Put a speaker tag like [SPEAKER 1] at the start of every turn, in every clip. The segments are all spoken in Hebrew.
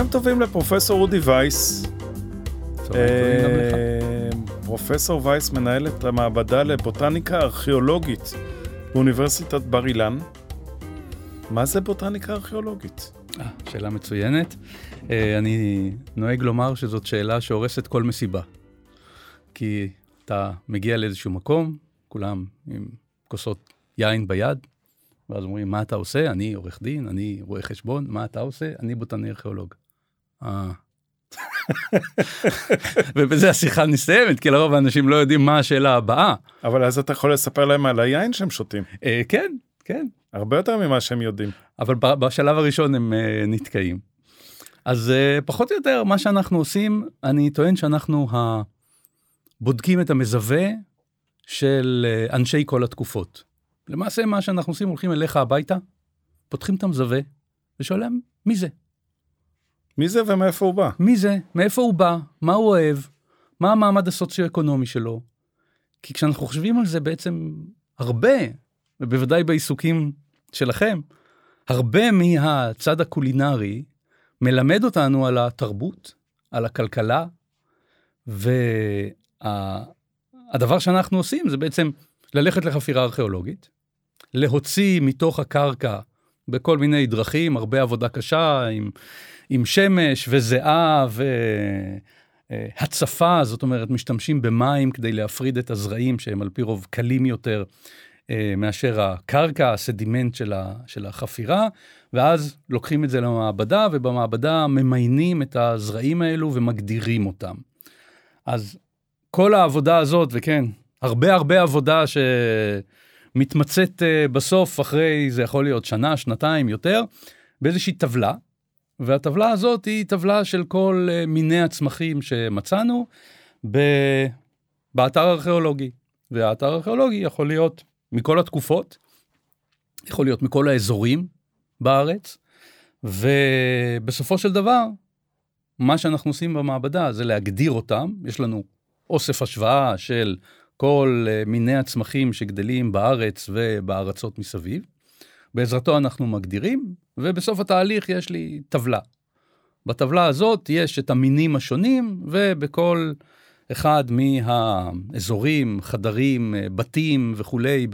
[SPEAKER 1] צהריים טובים לפרופסור אודי וייס. אה, פרופסור וייס מנהל את המעבדה לבוטניקה ארכיאולוגית באוניברסיטת בר אילן. מה זה בוטניקה ארכיאולוגית?
[SPEAKER 2] אה, שאלה מצוינת. אה, אני נוהג לומר שזאת שאלה שהורסת כל מסיבה. כי אתה מגיע לאיזשהו מקום, כולם עם כוסות יין ביד, ואז אומרים, מה אתה עושה? אני עורך דין, אני רואה חשבון, מה אתה עושה? אני בוטני ארכיאולוג. אה. ובזה השיחה מסתיימת, כי לרוב האנשים לא יודעים מה השאלה הבאה.
[SPEAKER 1] אבל אז אתה יכול לספר להם על היין שהם שותים.
[SPEAKER 2] אה, כן, כן.
[SPEAKER 1] הרבה יותר ממה שהם יודעים.
[SPEAKER 2] אבל בשלב הראשון הם אה, נתקעים. אז אה, פחות או יותר מה שאנחנו עושים, אני טוען שאנחנו ה... בודקים את המזווה של אה, אנשי כל התקופות. למעשה מה שאנחנו עושים, הולכים אליך הביתה, פותחים את המזווה, ושואלים מי זה?
[SPEAKER 1] מי זה ומאיפה הוא בא?
[SPEAKER 2] מי זה? מאיפה הוא בא? מה הוא אוהב? מה המעמד הסוציו-אקונומי שלו? כי כשאנחנו חושבים על זה בעצם הרבה, ובוודאי בעיסוקים שלכם, הרבה מהצד הקולינרי מלמד אותנו על התרבות, על הכלכלה, והדבר שאנחנו עושים זה בעצם ללכת לחפירה ארכיאולוגית, להוציא מתוך הקרקע בכל מיני דרכים, הרבה עבודה קשה עם, עם שמש וזיעה והצפה, זאת אומרת, משתמשים במים כדי להפריד את הזרעים שהם על פי רוב קלים יותר אה, מאשר הקרקע, הסדימנט של, ה, של החפירה, ואז לוקחים את זה למעבדה, ובמעבדה ממיינים את הזרעים האלו ומגדירים אותם. אז כל העבודה הזאת, וכן, הרבה הרבה עבודה שמתמצאת אה, בסוף, אחרי, זה יכול להיות שנה, שנתיים, יותר, באיזושהי טבלה, והטבלה הזאת היא טבלה של כל אה, מיני הצמחים שמצאנו ב... באתר הארכיאולוגי. והאתר הארכיאולוגי יכול להיות מכל התקופות, יכול להיות מכל האזורים בארץ, ובסופו של דבר, מה שאנחנו עושים במעבדה זה להגדיר אותם, יש לנו אוסף השוואה של כל אה, מיני הצמחים שגדלים בארץ ובארצות מסביב. בעזרתו אנחנו מגדירים, ובסוף התהליך יש לי טבלה. בטבלה הזאת יש את המינים השונים, ובכל אחד מהאזורים, חדרים, אה, בתים וכולי,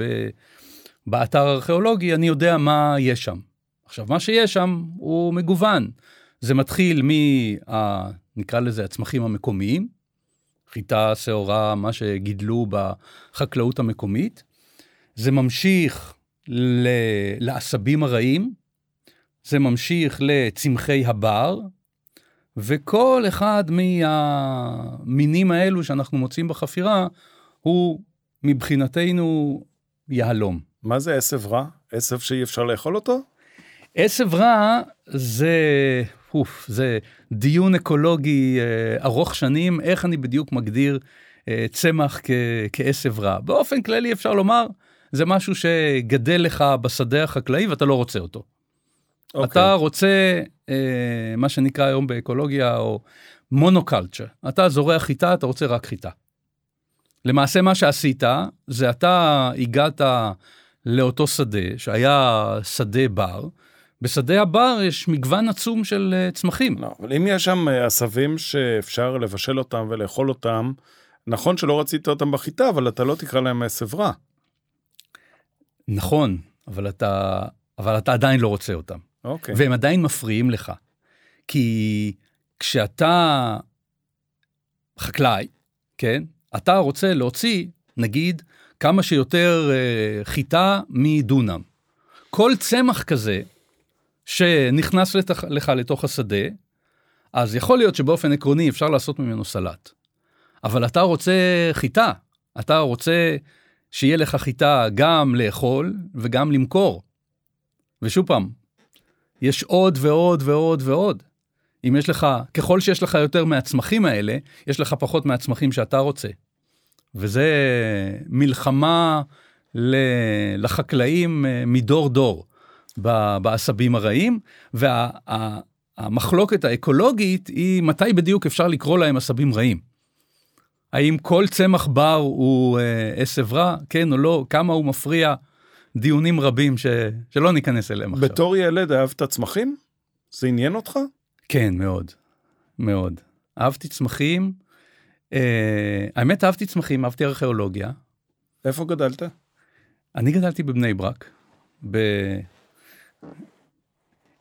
[SPEAKER 2] באתר הארכיאולוגי, אני יודע מה יש שם. עכשיו, מה שיש שם הוא מגוון. זה מתחיל מ... נקרא לזה הצמחים המקומיים, חיטה, שעורה, מה שגידלו בחקלאות המקומית. זה ממשיך ל... לעשבים הרעים, זה ממשיך לצמחי הבר, וכל אחד מהמינים האלו שאנחנו מוצאים בחפירה, הוא מבחינתנו יהלום.
[SPEAKER 1] מה זה עשב רע? עשב שאי אפשר לאכול אותו?
[SPEAKER 2] עשב רע זה, אוף, זה דיון אקולוגי אה, ארוך שנים, איך אני בדיוק מגדיר אה, צמח כ, כעשב רע. באופן כללי אפשר לומר, זה משהו שגדל לך בשדה החקלאי ואתה לא רוצה אותו. Okay. אוקיי. אתה רוצה אה, מה שנקרא היום באקולוגיה או מונוקלצ'ר. אתה זורע חיטה, אתה רוצה רק חיטה. למעשה מה שעשית זה אתה הגעת לאותו שדה שהיה שדה בר. בשדה הבר יש מגוון עצום של uh, צמחים.
[SPEAKER 1] לא, אבל אם יש שם uh, עשבים שאפשר לבשל אותם ולאכול אותם, נכון שלא רצית אותם בחיטה, אבל אתה לא תקרא להם עשב רע.
[SPEAKER 2] נכון, אבל אתה, אבל אתה עדיין לא רוצה אותם.
[SPEAKER 1] אוקיי.
[SPEAKER 2] והם עדיין מפריעים לך. כי כשאתה חקלאי, כן, אתה רוצה להוציא, נגיד, כמה שיותר uh, חיטה מדונם. כל צמח כזה שנכנס לתח, לך לתוך השדה, אז יכול להיות שבאופן עקרוני אפשר לעשות ממנו סלט. אבל אתה רוצה חיטה, אתה רוצה שיהיה לך חיטה גם לאכול וגם למכור. ושוב פעם, יש עוד ועוד ועוד ועוד. אם יש לך, ככל שיש לך יותר מהצמחים האלה, יש לך פחות מהצמחים שאתה רוצה. וזה מלחמה לחקלאים אה, מדור דור בעשבים הרעים, והמחלוקת האקולוגית היא מתי בדיוק אפשר לקרוא להם עשבים רעים. האם כל צמח בר הוא אה, עשב רע, כן או לא, כמה הוא מפריע, דיונים רבים ש, שלא ניכנס אליהם עכשיו.
[SPEAKER 1] בתור ילד אהבת צמחים? זה עניין אותך?
[SPEAKER 2] כן, מאוד, מאוד. אהבתי צמחים, אה, האמת אהבתי צמחים, אהבתי ארכיאולוגיה.
[SPEAKER 1] איפה גדלת?
[SPEAKER 2] אני גדלתי בבני ברק. ב...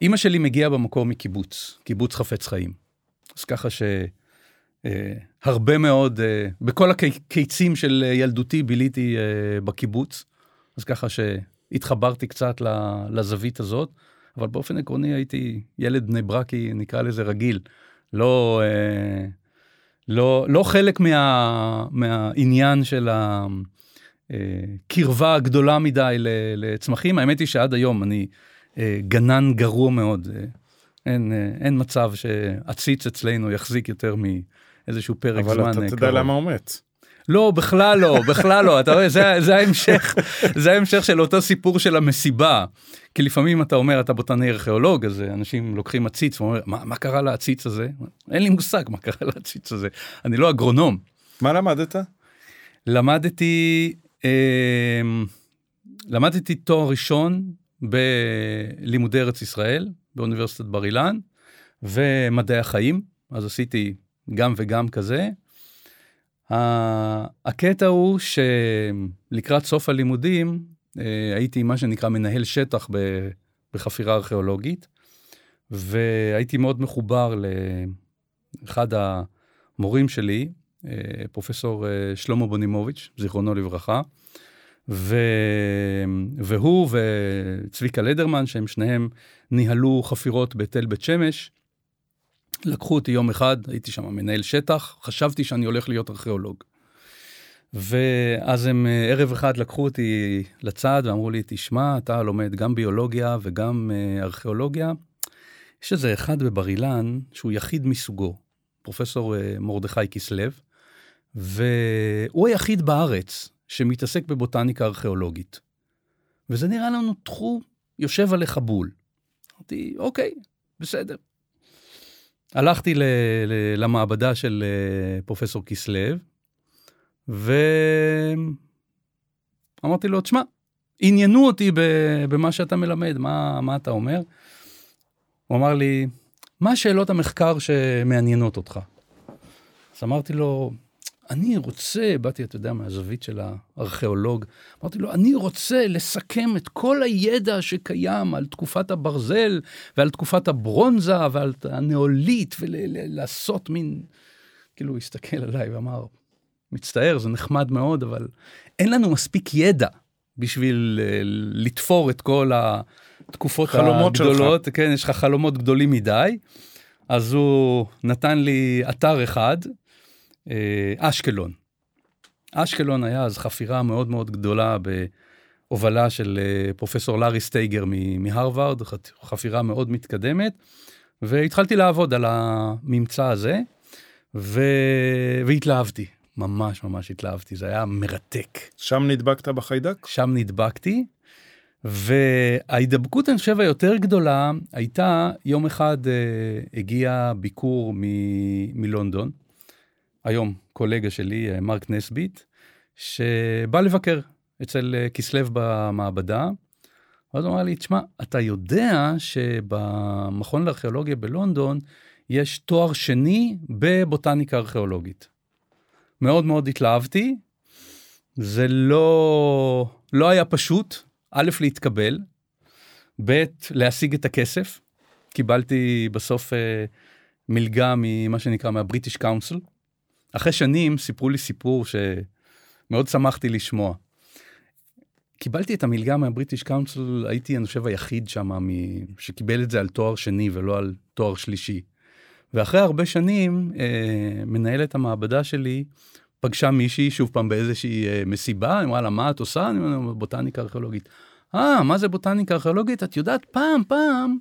[SPEAKER 2] אימא שלי מגיעה במקור מקיבוץ, קיבוץ חפץ חיים. אז ככה שהרבה אה, מאוד, אה, בכל הקיצים של ילדותי ביליתי אה, בקיבוץ, אז ככה שהתחברתי קצת לזווית הזאת, אבל באופן עקרוני הייתי ילד בני ברקי, נקרא לזה רגיל. לא, לא, לא חלק מה, מהעניין של הקרבה הגדולה מדי לצמחים. האמת היא שעד היום אני גנן גרוע מאוד. אה, אין, אה, אין מצב שעציץ אצלנו יחזיק יותר מאיזשהו פרק
[SPEAKER 1] אבל
[SPEAKER 2] זמן
[SPEAKER 1] אבל אתה תדע למה הוא מת.
[SPEAKER 2] לא, בכלל לא, בכלל לא, אתה רואה, זה, זה ההמשך, זה ההמשך של אותו סיפור של המסיבה. כי לפעמים אתה אומר, אתה בוטני ארכיאולוג, אז אנשים לוקחים עציץ ואומרים, מה, מה קרה לעציץ הזה? אין לי מושג מה קרה לעציץ הזה, אני לא אגרונום.
[SPEAKER 1] מה למדת?
[SPEAKER 2] למדתי, אה, למדתי תואר ראשון בלימודי ארץ ישראל באוניברסיטת בר אילן ומדעי החיים, אז עשיתי גם וגם כזה. הקטע הוא שלקראת סוף הלימודים אה, הייתי מה שנקרא מנהל שטח בחפירה ארכיאולוגית, והייתי מאוד מחובר לאחד המורים שלי, אה, פרופסור אה, שלמה בונימוביץ', זיכרונו לברכה, ו... והוא וצביקה לדרמן, שהם שניהם ניהלו חפירות בתל בית שמש, לקחו אותי יום אחד, הייתי שם מנהל שטח, חשבתי שאני הולך להיות ארכיאולוג. ואז הם ערב אחד לקחו אותי לצד ואמרו לי, תשמע, אתה לומד גם ביולוגיה וגם אה, ארכיאולוגיה. יש איזה אחד בבר אילן שהוא יחיד מסוגו, פרופסור אה, מרדכי כסלו, והוא היחיד בארץ שמתעסק בבוטניקה ארכיאולוגית. וזה נראה לנו תחום יושב עליך בול. אמרתי, אוקיי, בסדר. הלכתי ל, ל, למעבדה של אה, פרופסור כסלו, ואמרתי לו, תשמע, עניינו אותי במה שאתה מלמד, מה, מה אתה אומר? הוא אמר לי, מה השאלות המחקר שמעניינות אותך? אז אמרתי לו, אני רוצה, באתי, אתה יודע, מהזווית של הארכיאולוג, אמרתי לו, אני רוצה לסכם את כל הידע שקיים על תקופת הברזל ועל תקופת הברונזה ועל הנאוליט ולעשות מין, כאילו, הוא הסתכל עליי ואמר, מצטער, זה נחמד מאוד, אבל אין לנו מספיק ידע בשביל uh, לתפור את כל התקופות הגדולות. שלך. כן, יש לך חלומות גדולים מדי. אז הוא נתן לי אתר אחד, אה, אשקלון. אשקלון היה אז חפירה מאוד מאוד גדולה בהובלה של אה, פרופסור לארי סטייגר מהרווארד, חפירה מאוד מתקדמת, והתחלתי לעבוד על הממצא הזה, ו... והתלהבתי, ממש ממש התלהבתי, זה היה מרתק.
[SPEAKER 1] שם נדבקת בחיידק?
[SPEAKER 2] שם נדבקתי, וההידבקות, אני חושב, היותר גדולה הייתה, יום אחד אה, הגיע ביקור מ- מלונדון, היום קולגה שלי, אה, מרק נסביט, שבא לבקר אצל אה, כסלו במעבדה. ואז הוא אמר לי, תשמע, אתה יודע שבמכון לארכיאולוגיה בלונדון יש תואר שני בבוטניקה ארכיאולוגית. מאוד מאוד התלהבתי, זה לא, לא היה פשוט, א', להתקבל, ב', להשיג את הכסף. קיבלתי בסוף אה, מלגה ממה שנקרא מהבריטיש קאונסל, אחרי שנים סיפרו לי סיפור שמאוד שמחתי לשמוע. קיבלתי את המלגה מהבריטיש קאונסל, הייתי, אני חושב, היחיד שם שקיבל את זה על תואר שני ולא על תואר שלישי. ואחרי הרבה שנים, אה, מנהלת המעבדה שלי פגשה מישהי, שוב פעם באיזושהי אה, מסיבה, אמרה לה, מה את עושה? אני אומר, בוטניקה ארכיאולוגית. אה, מה זה בוטניקה ארכיאולוגית? את יודעת, פעם, פעם,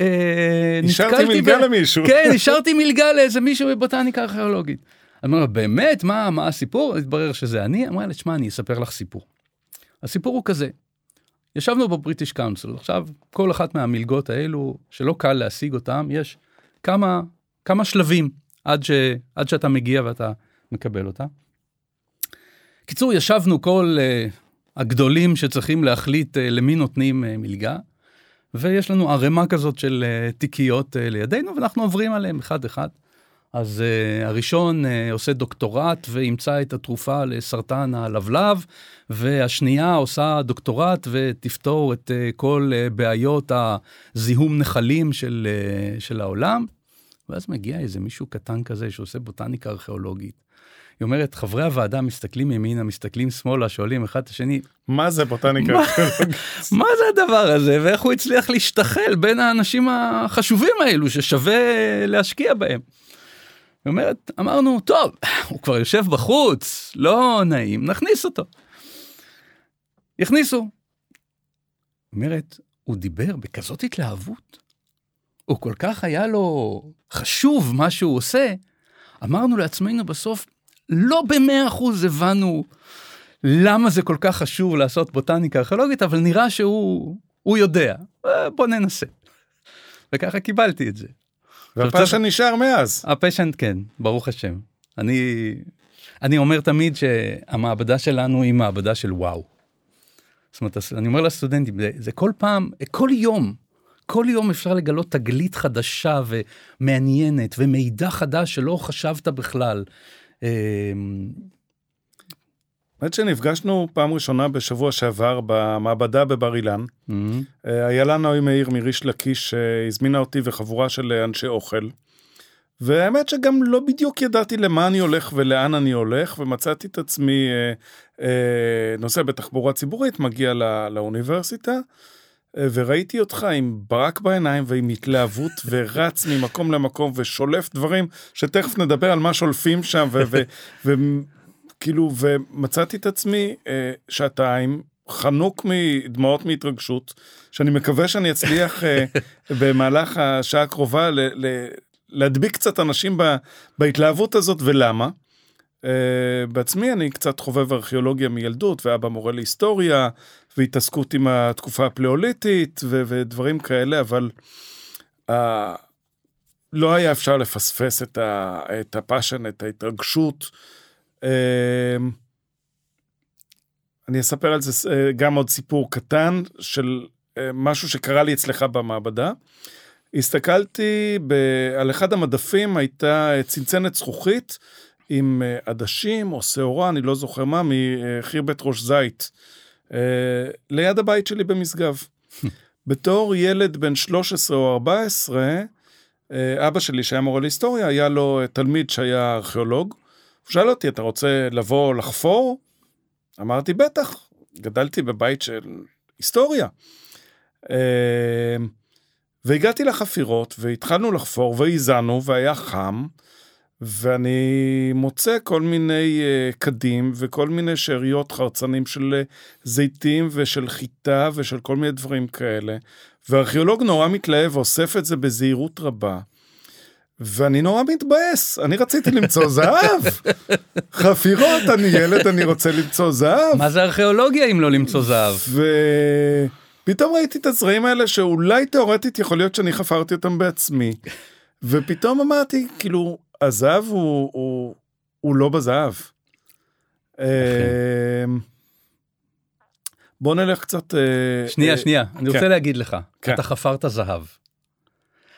[SPEAKER 1] אה, השארתי מלגה ב... למישהו.
[SPEAKER 2] כן, השארתי מלגה לאיזה מישהו בבוטניקה ארכיאולוגית. אני אומר באמת, מה, מה הסיפור? התברר שזה אני. אמרה לי, תשמע, אני אספר לך סיפור. הסיפור הוא כזה, ישבנו בבריטיש קאונסל, עכשיו כל אחת מהמלגות האלו, שלא קל להשיג אותם, יש כמה, כמה שלבים עד, ש, עד שאתה מגיע ואתה מקבל אותה. קיצור, ישבנו כל uh, הגדולים שצריכים להחליט uh, למי נותנים uh, מלגה, ויש לנו ערימה כזאת של uh, תיקיות uh, לידינו, ואנחנו עוברים עליהם אחד-אחד. אז uh, הראשון uh, עושה דוקטורט וימצא את התרופה לסרטן הלבלב, והשנייה עושה דוקטורט ותפתור את uh, כל uh, בעיות הזיהום נחלים של, uh, של העולם. ואז מגיע איזה מישהו קטן כזה שעושה בוטניקה ארכיאולוגית. היא אומרת, חברי הוועדה מסתכלים ימינה, מסתכלים שמאלה, שואלים אחד את השני,
[SPEAKER 1] מה זה בוטניקה ארכיאולוגית?
[SPEAKER 2] מה זה הדבר הזה, ואיך הוא הצליח להשתחל בין האנשים החשובים האלו ששווה להשקיע בהם. היא אומרת, אמרנו, טוב, הוא כבר יושב בחוץ, לא נעים, נכניס אותו. הכניסו. אומרת, הוא דיבר בכזאת התלהבות, הוא כל כך היה לו חשוב מה שהוא עושה, אמרנו לעצמנו בסוף, לא במאה אחוז הבנו למה זה כל כך חשוב לעשות בוטניקה ארכיאולוגית, אבל נראה שהוא הוא יודע, בוא ננסה. וככה קיבלתי את זה.
[SPEAKER 1] והפשן נשאר מאז.
[SPEAKER 2] הפשן כן, ברוך השם. אני, אני אומר תמיד שהמעבדה שלנו היא מעבדה של וואו. זאת אומרת, אני אומר לסטודנטים, זה, זה כל פעם, כל יום, כל יום אפשר לגלות תגלית חדשה ומעניינת ומידע חדש שלא חשבת בכלל.
[SPEAKER 1] האמת שנפגשנו פעם ראשונה בשבוע שעבר במעבדה בבר אילן. Mm-hmm. איילה נוי מאיר מריש לקיש שהזמינה אותי וחבורה של אנשי אוכל. והאמת שגם לא בדיוק ידעתי למה אני הולך ולאן אני הולך, ומצאתי את עצמי אה, אה, נוסע בתחבורה ציבורית, מגיע לא, לאוניברסיטה, אה, וראיתי אותך עם ברק בעיניים ועם התלהבות, ורץ ממקום למקום ושולף דברים, שתכף נדבר על מה שולפים שם, וכאילו, ומצאתי את עצמי אה, שעתיים חנוק מדמעות מהתרגשות, שאני מקווה שאני אצליח אה, במהלך השעה הקרובה ל, ל, להדביק קצת אנשים ב, בהתלהבות הזאת, ולמה? Uh, בעצמי אני קצת חובב ארכיאולוגיה מילדות, ואבא מורה להיסטוריה, והתעסקות עם התקופה הפלאוליתית ו- ודברים כאלה, אבל uh, לא היה אפשר לפספס את, ה- את הפאשן, את ההתרגשות. Uh, אני אספר על זה uh, גם עוד סיפור קטן של uh, משהו שקרה לי אצלך במעבדה. הסתכלתי ב- על אחד המדפים, הייתה צנצנת זכוכית עם עדשים או שעורה, אני לא זוכר מה, מחיר בית ראש זית. אה, ליד הבית שלי במשגב. בתור ילד בן 13 או 14, אה, אבא שלי, שהיה מורה להיסטוריה, היה לו תלמיד שהיה ארכיאולוג. הוא שאל אותי, אתה רוצה לבוא לחפור? אמרתי, בטח, גדלתי בבית של היסטוריה. אה, והגעתי לחפירות, והתחלנו לחפור, והאזנו, והיה חם. ואני מוצא כל מיני uh, קדים וכל מיני שאריות חרצנים של uh, זיתים ושל חיטה ושל כל מיני דברים כאלה. וארכיאולוג נורא מתלהב ואוסף את זה בזהירות רבה. ואני נורא מתבאס, אני רציתי למצוא זהב. חפירות, אני ילד, אני רוצה למצוא זהב.
[SPEAKER 2] מה זה ארכיאולוגיה אם לא למצוא זהב?
[SPEAKER 1] ופתאום ראיתי את הזרעים האלה שאולי תאורטית יכול להיות שאני חפרתי אותם בעצמי. ופתאום אמרתי, כאילו, הזהב הוא, הוא, הוא לא בזהב. אמ, בוא נלך קצת... אה,
[SPEAKER 2] שנייה,
[SPEAKER 1] אה,
[SPEAKER 2] שנייה, אני
[SPEAKER 1] כן.
[SPEAKER 2] רוצה להגיד לך,
[SPEAKER 1] כן.
[SPEAKER 2] אתה חפרת זהב.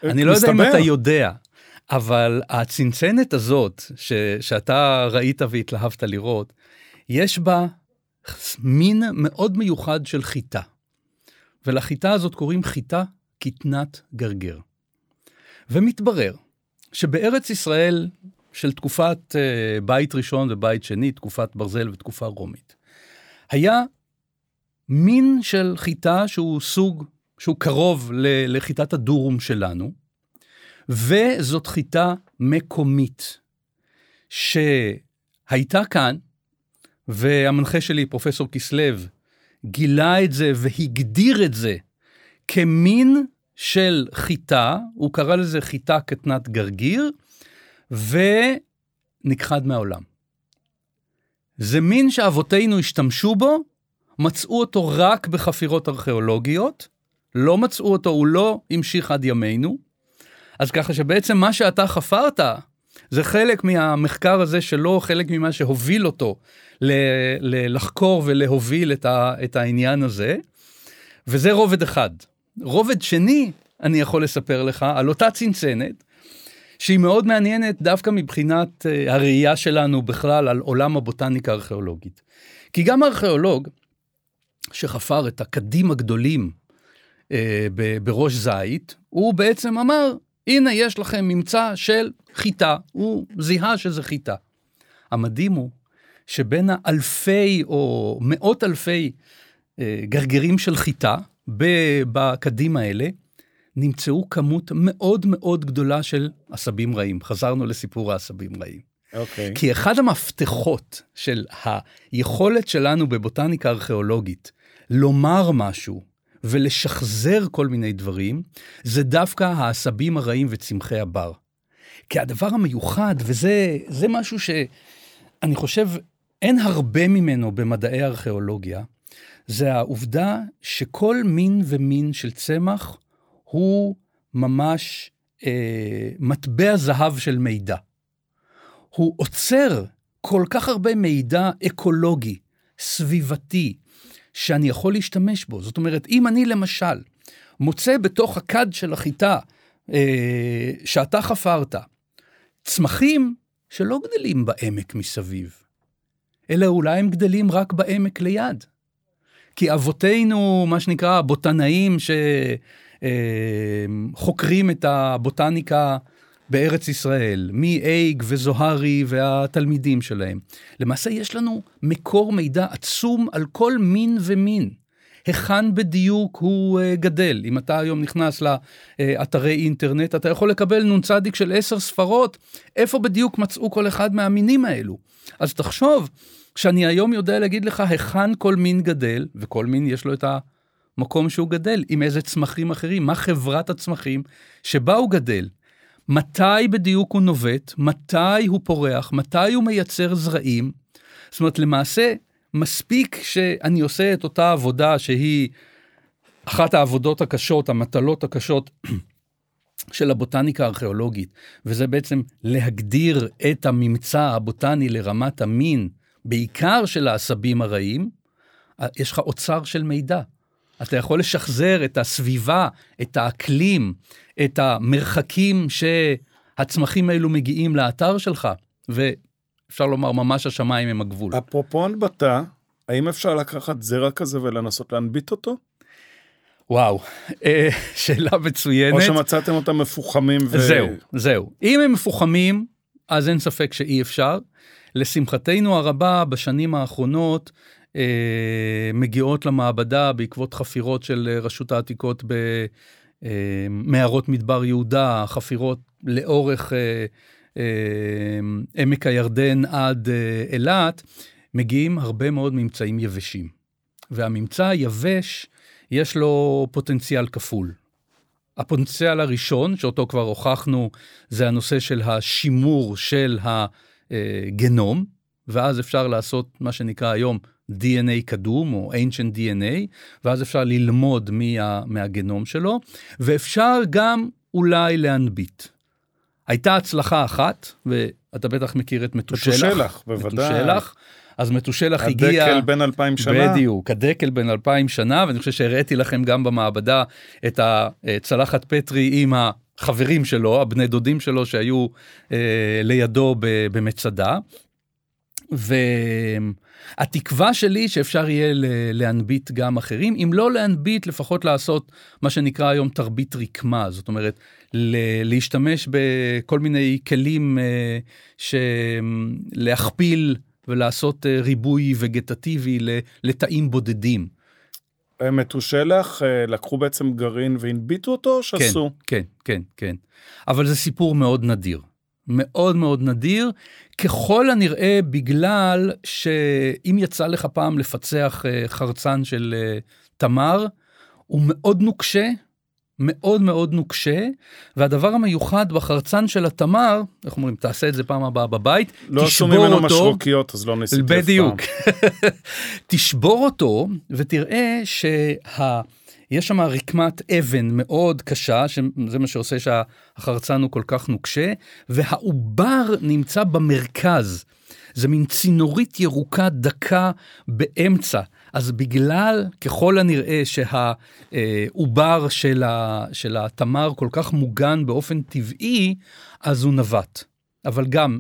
[SPEAKER 2] אני לא יודע אם. אתה יודע, אבל הצנצנת הזאת, ש, שאתה ראית והתלהבת לראות, יש בה מין מאוד מיוחד של חיטה. ולחיטה הזאת קוראים חיטה קטנת גרגר. ומתברר שבארץ ישראל של תקופת uh, בית ראשון ובית שני, תקופת ברזל ותקופה רומית, היה מין של חיטה שהוא סוג, שהוא קרוב לחיטת הדורום שלנו, וזאת חיטה מקומית, שהייתה כאן, והמנחה שלי, פרופסור כסלו, גילה את זה והגדיר את זה כמין של חיטה, הוא קרא לזה חיטה קטנת גרגיר, ונכחד מהעולם. זה מין שאבותינו השתמשו בו, מצאו אותו רק בחפירות ארכיאולוגיות, לא מצאו אותו, הוא לא המשיך עד ימינו. אז ככה שבעצם מה שאתה חפרת, זה חלק מהמחקר הזה שלו, חלק ממה שהוביל אותו ל- ל- לחקור ולהוביל את, ה- את העניין הזה, וזה רובד אחד. רובד שני, אני יכול לספר לך על אותה צנצנת, שהיא מאוד מעניינת דווקא מבחינת uh, הראייה שלנו בכלל על עולם הבוטניקה הארכיאולוגית. כי גם הארכיאולוג שחפר את הקדים הגדולים uh, בראש זית, הוא בעצם אמר, הנה יש לכם ממצא של חיטה, הוא זיהה שזה חיטה. המדהים הוא שבין האלפי או מאות אלפי uh, גרגרים של חיטה בקדים האלה, נמצאו כמות מאוד מאוד גדולה של עשבים רעים. חזרנו לסיפור העשבים רעים.
[SPEAKER 1] אוקיי.
[SPEAKER 2] כי אחד המפתחות של היכולת שלנו בבוטניקה ארכיאולוגית לומר משהו ולשחזר כל מיני דברים, זה דווקא העשבים הרעים וצמחי הבר. כי הדבר המיוחד, וזה משהו שאני חושב אין הרבה ממנו במדעי הארכיאולוגיה, זה העובדה שכל מין ומין של צמח הוא ממש אה, מטבע זהב של מידע. הוא עוצר כל כך הרבה מידע אקולוגי, סביבתי, שאני יכול להשתמש בו. זאת אומרת, אם אני למשל מוצא בתוך הכד של החיטה אה, שאתה חפרת, צמחים שלא גדלים בעמק מסביב, אלא אולי הם גדלים רק בעמק ליד. כי אבותינו, מה שנקרא, הבוטנאים שחוקרים את הבוטניקה בארץ ישראל, מאייג וזוהרי והתלמידים שלהם. למעשה יש לנו מקור מידע עצום על כל מין ומין. היכן בדיוק הוא uh, גדל. אם אתה היום נכנס לאתרי אינטרנט, אתה יכול לקבל נ"צ של עשר ספרות, איפה בדיוק מצאו כל אחד מהמינים האלו. אז תחשוב, שאני היום יודע להגיד לך היכן כל מין גדל, וכל מין יש לו את המקום שהוא גדל, עם איזה צמחים אחרים, מה חברת הצמחים שבה הוא גדל. מתי בדיוק הוא נובט, מתי הוא פורח, מתי הוא מייצר זרעים. זאת אומרת, למעשה, מספיק שאני עושה את אותה עבודה שהיא אחת העבודות הקשות, המטלות הקשות של הבוטניקה הארכיאולוגית, וזה בעצם להגדיר את הממצא הבוטני לרמת המין, בעיקר של העשבים הרעים, יש לך אוצר של מידע. אתה יכול לשחזר את הסביבה, את האקלים, את המרחקים שהצמחים האלו מגיעים לאתר שלך, ואפשר לומר ממש השמיים הם הגבול.
[SPEAKER 1] אפרופו הנבטה, האם אפשר לקחת זרע כזה ולנסות להנביט אותו?
[SPEAKER 2] וואו, אה, שאלה מצוינת.
[SPEAKER 1] או שמצאתם אותם מפוחמים ו...
[SPEAKER 2] זהו, זהו. אם הם מפוחמים, אז אין ספק שאי אפשר. לשמחתנו הרבה, בשנים האחרונות, מגיעות למעבדה בעקבות חפירות של אה, רשות העתיקות במערות מדבר יהודה, חפירות לאורך עמק הירדן עד אילת, מגיעים הרבה מאוד ממצאים יבשים. והממצא היבש, יש לו פוטנציאל כפול. הפוטנציאל הראשון, שאותו כבר הוכחנו, זה הנושא של השימור של הגנום, ואז אפשר לעשות מה שנקרא היום DNA קדום או ancient DNA, ואז אפשר ללמוד מה, מהגנום שלו, ואפשר גם אולי להנביט. הייתה הצלחה אחת, ואתה בטח מכיר את מתושלח.
[SPEAKER 1] מתושלח, בוודאי.
[SPEAKER 2] מתושלח. אז מתושלח הגיע...
[SPEAKER 1] הדקל בן אלפיים שנה.
[SPEAKER 2] בדיוק, הדקל בן אלפיים שנה, ואני חושב שהראיתי לכם גם במעבדה את הצלחת פטרי עם החברים שלו, הבני דודים שלו שהיו אה, לידו במצדה. והתקווה שלי שאפשר יהיה להנביט גם אחרים, אם לא להנביט, לפחות לעשות מה שנקרא היום תרבית רקמה, זאת אומרת, להשתמש בכל מיני כלים אה, להכפיל ולעשות אה, ריבוי וגטטיבי לתאים בודדים.
[SPEAKER 1] מתושלח לקחו בעצם גרעין והנביטו אותו או שעשו?
[SPEAKER 2] כן, כן, כן, כן. אבל זה סיפור מאוד נדיר. מאוד מאוד נדיר, ככל הנראה בגלל שאם יצא לך פעם לפצח אה, חרצן של אה, תמר, הוא מאוד נוקשה, מאוד מאוד נוקשה, והדבר המיוחד בחרצן של התמר, איך אומרים, תעשה את זה פעם הבאה בבית,
[SPEAKER 1] לא תשבור אותו. לא עשו ממנו משרוקיות, אז לא ניסיתי אף פעם.
[SPEAKER 2] בדיוק. תשבור אותו, ותראה שה... יש שם רקמת אבן מאוד קשה, שזה מה שעושה שהחרצן הוא כל כך נוקשה, והעובר נמצא במרכז. זה מין צינורית ירוקה דקה באמצע. אז בגלל, ככל הנראה, שהעובר של, ה, של התמר כל כך מוגן באופן טבעי, אז הוא נווט. אבל גם,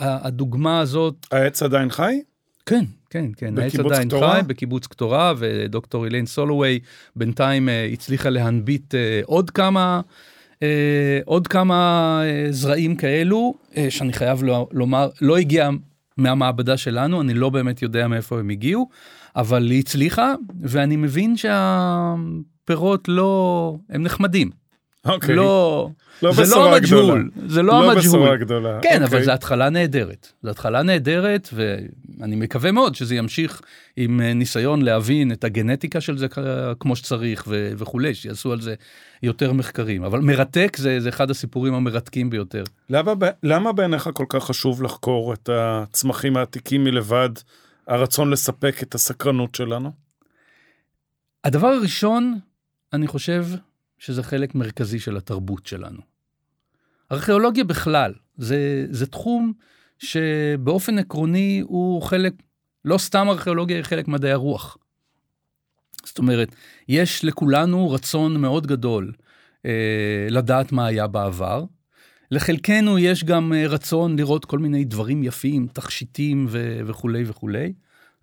[SPEAKER 2] אה, הדוגמה הזאת...
[SPEAKER 1] העץ עדיין חי?
[SPEAKER 2] כן, כן, כן. העץ עדיין קטורה? חי בקיבוץ קטורה, ודוקטור אילן סולווי בינתיים אה, הצליחה להנביט אה, עוד כמה... עוד כמה זרעים כאלו, שאני חייב לומר, לא הגיע מהמעבדה שלנו, אני לא באמת יודע מאיפה הם הגיעו, אבל היא הצליחה, ואני מבין שהפירות לא, הם נחמדים.
[SPEAKER 1] אוקיי.
[SPEAKER 2] לא,
[SPEAKER 1] לא
[SPEAKER 2] זה
[SPEAKER 1] לא המג'הול,
[SPEAKER 2] זה לא, לא המג'הול.
[SPEAKER 1] בשורה גדולה.
[SPEAKER 2] כן, אוקיי. אבל זו התחלה נהדרת. זו התחלה נהדרת, ואני מקווה מאוד שזה ימשיך עם אה, ניסיון להבין את הגנטיקה של זה כמו שצריך ו- וכולי, שיעשו על זה יותר מחקרים. אבל מרתק זה, זה אחד הסיפורים המרתקים ביותר.
[SPEAKER 1] למה, למה בעיניך כל כך חשוב לחקור את הצמחים העתיקים מלבד הרצון לספק את הסקרנות שלנו?
[SPEAKER 2] הדבר הראשון, אני חושב שזה חלק מרכזי של התרבות שלנו. ארכיאולוגיה בכלל, זה, זה תחום שבאופן עקרוני הוא חלק, לא סתם ארכיאולוגיה היא חלק מדעי הרוח. זאת אומרת, יש לכולנו רצון מאוד גדול אה, לדעת מה היה בעבר. לחלקנו יש גם אה, רצון לראות כל מיני דברים יפים, תכשיטים ו- וכולי וכולי.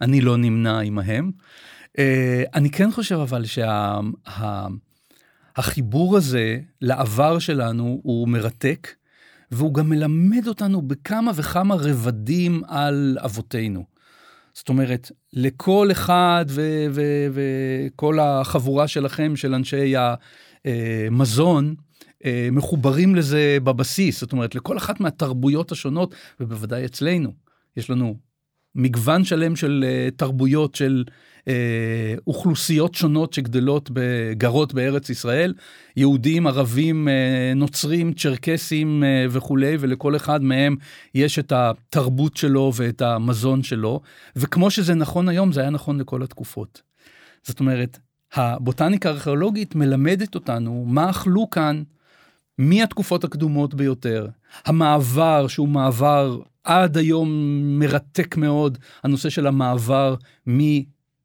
[SPEAKER 2] אני לא נמנה עמהם. אה, אני כן חושב אבל שה... החיבור הזה לעבר שלנו הוא מרתק, והוא גם מלמד אותנו בכמה וכמה רבדים על אבותינו. זאת אומרת, לכל אחד וכל החבורה שלכם, של אנשי המזון, אה, מחוברים לזה בבסיס. זאת אומרת, לכל אחת מהתרבויות השונות, ובוודאי אצלנו, יש לנו מגוון שלם של אה, תרבויות, של אה, אוכלוסיות שונות שגדלות, גרות בארץ ישראל, יהודים, ערבים, אה, נוצרים, צ'רקסים אה, וכולי, ולכל אחד מהם יש את התרבות שלו ואת המזון שלו, וכמו שזה נכון היום, זה היה נכון לכל התקופות. זאת אומרת, הבוטניקה הארכיאולוגית מלמדת אותנו מה אכלו כאן מהתקופות הקדומות ביותר. המעבר, שהוא מעבר עד היום מרתק מאוד, הנושא של המעבר מ...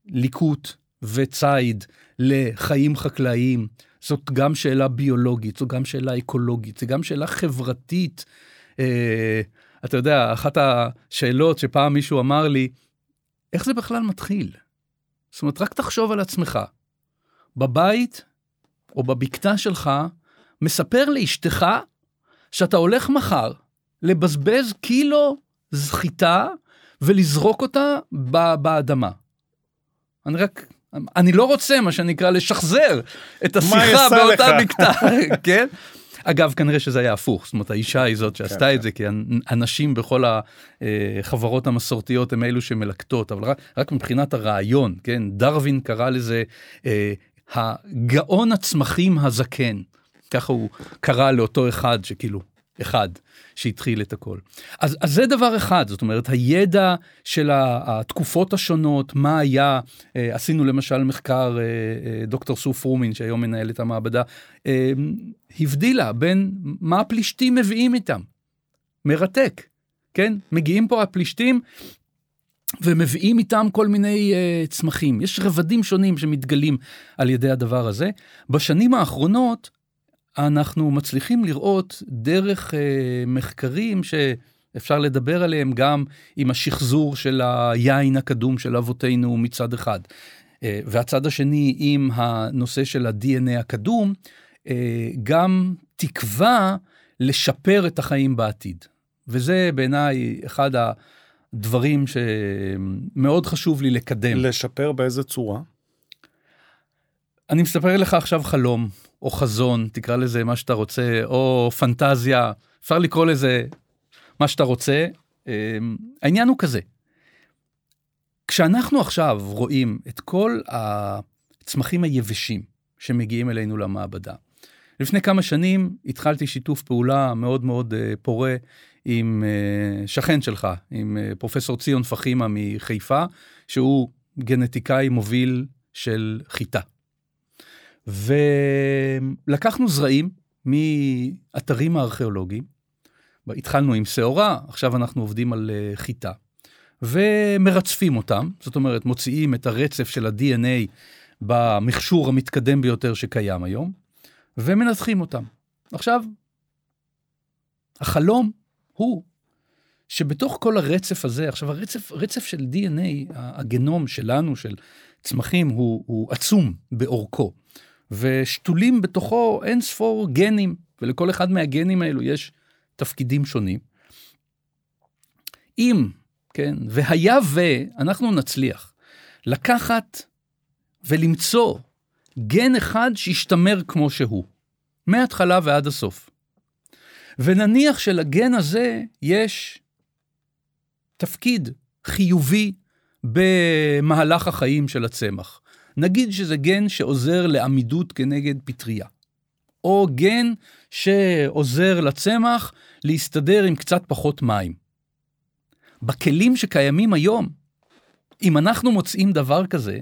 [SPEAKER 2] ליקוט וציד לחיים חקלאיים, זאת גם שאלה ביולוגית, זו גם שאלה אקולוגית, זו גם שאלה חברתית. אה, אתה יודע, אחת השאלות שפעם מישהו אמר לי, איך זה בכלל מתחיל? זאת אומרת, רק תחשוב על עצמך. בבית או בבקתה שלך, מספר לאשתך שאתה הולך מחר לבזבז קילו זחיטה ולזרוק אותה באדמה. אני רק, אני לא רוצה, מה שנקרא, לשחזר את השיחה באותה בקתה, כן? אגב, כנראה שזה היה הפוך, זאת אומרת, האישה היא זאת שעשתה כן, את כן. זה, כי הנשים בכל החברות המסורתיות הם אלו שמלקטות, אבל רק, רק מבחינת הרעיון, כן? דרווין קרא לזה אה, הגאון הצמחים הזקן. ככה הוא קרא לאותו אחד שכאילו אחד שהתחיל את הכל. אז, אז זה דבר אחד, זאת אומרת, הידע של התקופות השונות, מה היה, אה, עשינו למשל מחקר, אה, אה, דוקטור סוף רומין, שהיום מנהל את המעבדה, אה, הבדילה בין מה הפלישתים מביאים איתם. מרתק, כן? מגיעים פה הפלישתים, ומביאים איתם כל מיני uh, צמחים. יש רבדים שונים שמתגלים על ידי הדבר הזה. בשנים האחרונות אנחנו מצליחים לראות דרך אה, מחקרים שאפשר לדבר עליהם גם עם השחזור של היין הקדום של אבותינו מצד אחד, אה, והצד השני עם הנושא של ה-DNA הקדום, אה, גם תקווה לשפר את החיים בעתיד. וזה בעיניי אחד הדברים שמאוד חשוב לי לקדם.
[SPEAKER 1] לשפר באיזה צורה?
[SPEAKER 2] אני מספר לך עכשיו חלום, או חזון, תקרא לזה מה שאתה רוצה, או פנטזיה, אפשר לקרוא לזה מה שאתה רוצה. אמ, העניין הוא כזה, כשאנחנו עכשיו רואים את כל הצמחים היבשים שמגיעים אלינו למעבדה, לפני כמה שנים התחלתי שיתוף פעולה מאוד מאוד אה, פורה עם אה, שכן שלך, עם אה, פרופסור ציון פחימה מחיפה, שהוא גנטיקאי מוביל של חיטה. ולקחנו זרעים מאתרים הארכיאולוגיים, התחלנו עם שעורה, עכשיו אנחנו עובדים על אה, חיטה, ומרצפים אותם, זאת אומרת מוציאים את הרצף של ה-DNA במכשור המתקדם ביותר שקיים היום, ומנתחים אותם. עכשיו, החלום הוא שבתוך כל הרצף הזה, עכשיו הרצף רצף של DNA, הגנום שלנו, של צמחים, הוא, הוא עצום באורכו, ושתולים בתוכו אין ספור גנים, ולכל אחד מהגנים האלו יש תפקידים שונים. אם, כן, והיה ואנחנו נצליח לקחת ולמצוא גן אחד שישתמר כמו שהוא, מההתחלה ועד הסוף. ונניח שלגן הזה יש תפקיד חיובי במהלך החיים של הצמח. נגיד שזה גן שעוזר לעמידות כנגד פטריה, או גן שעוזר לצמח להסתדר עם קצת פחות מים. בכלים שקיימים היום, אם אנחנו מוצאים דבר כזה,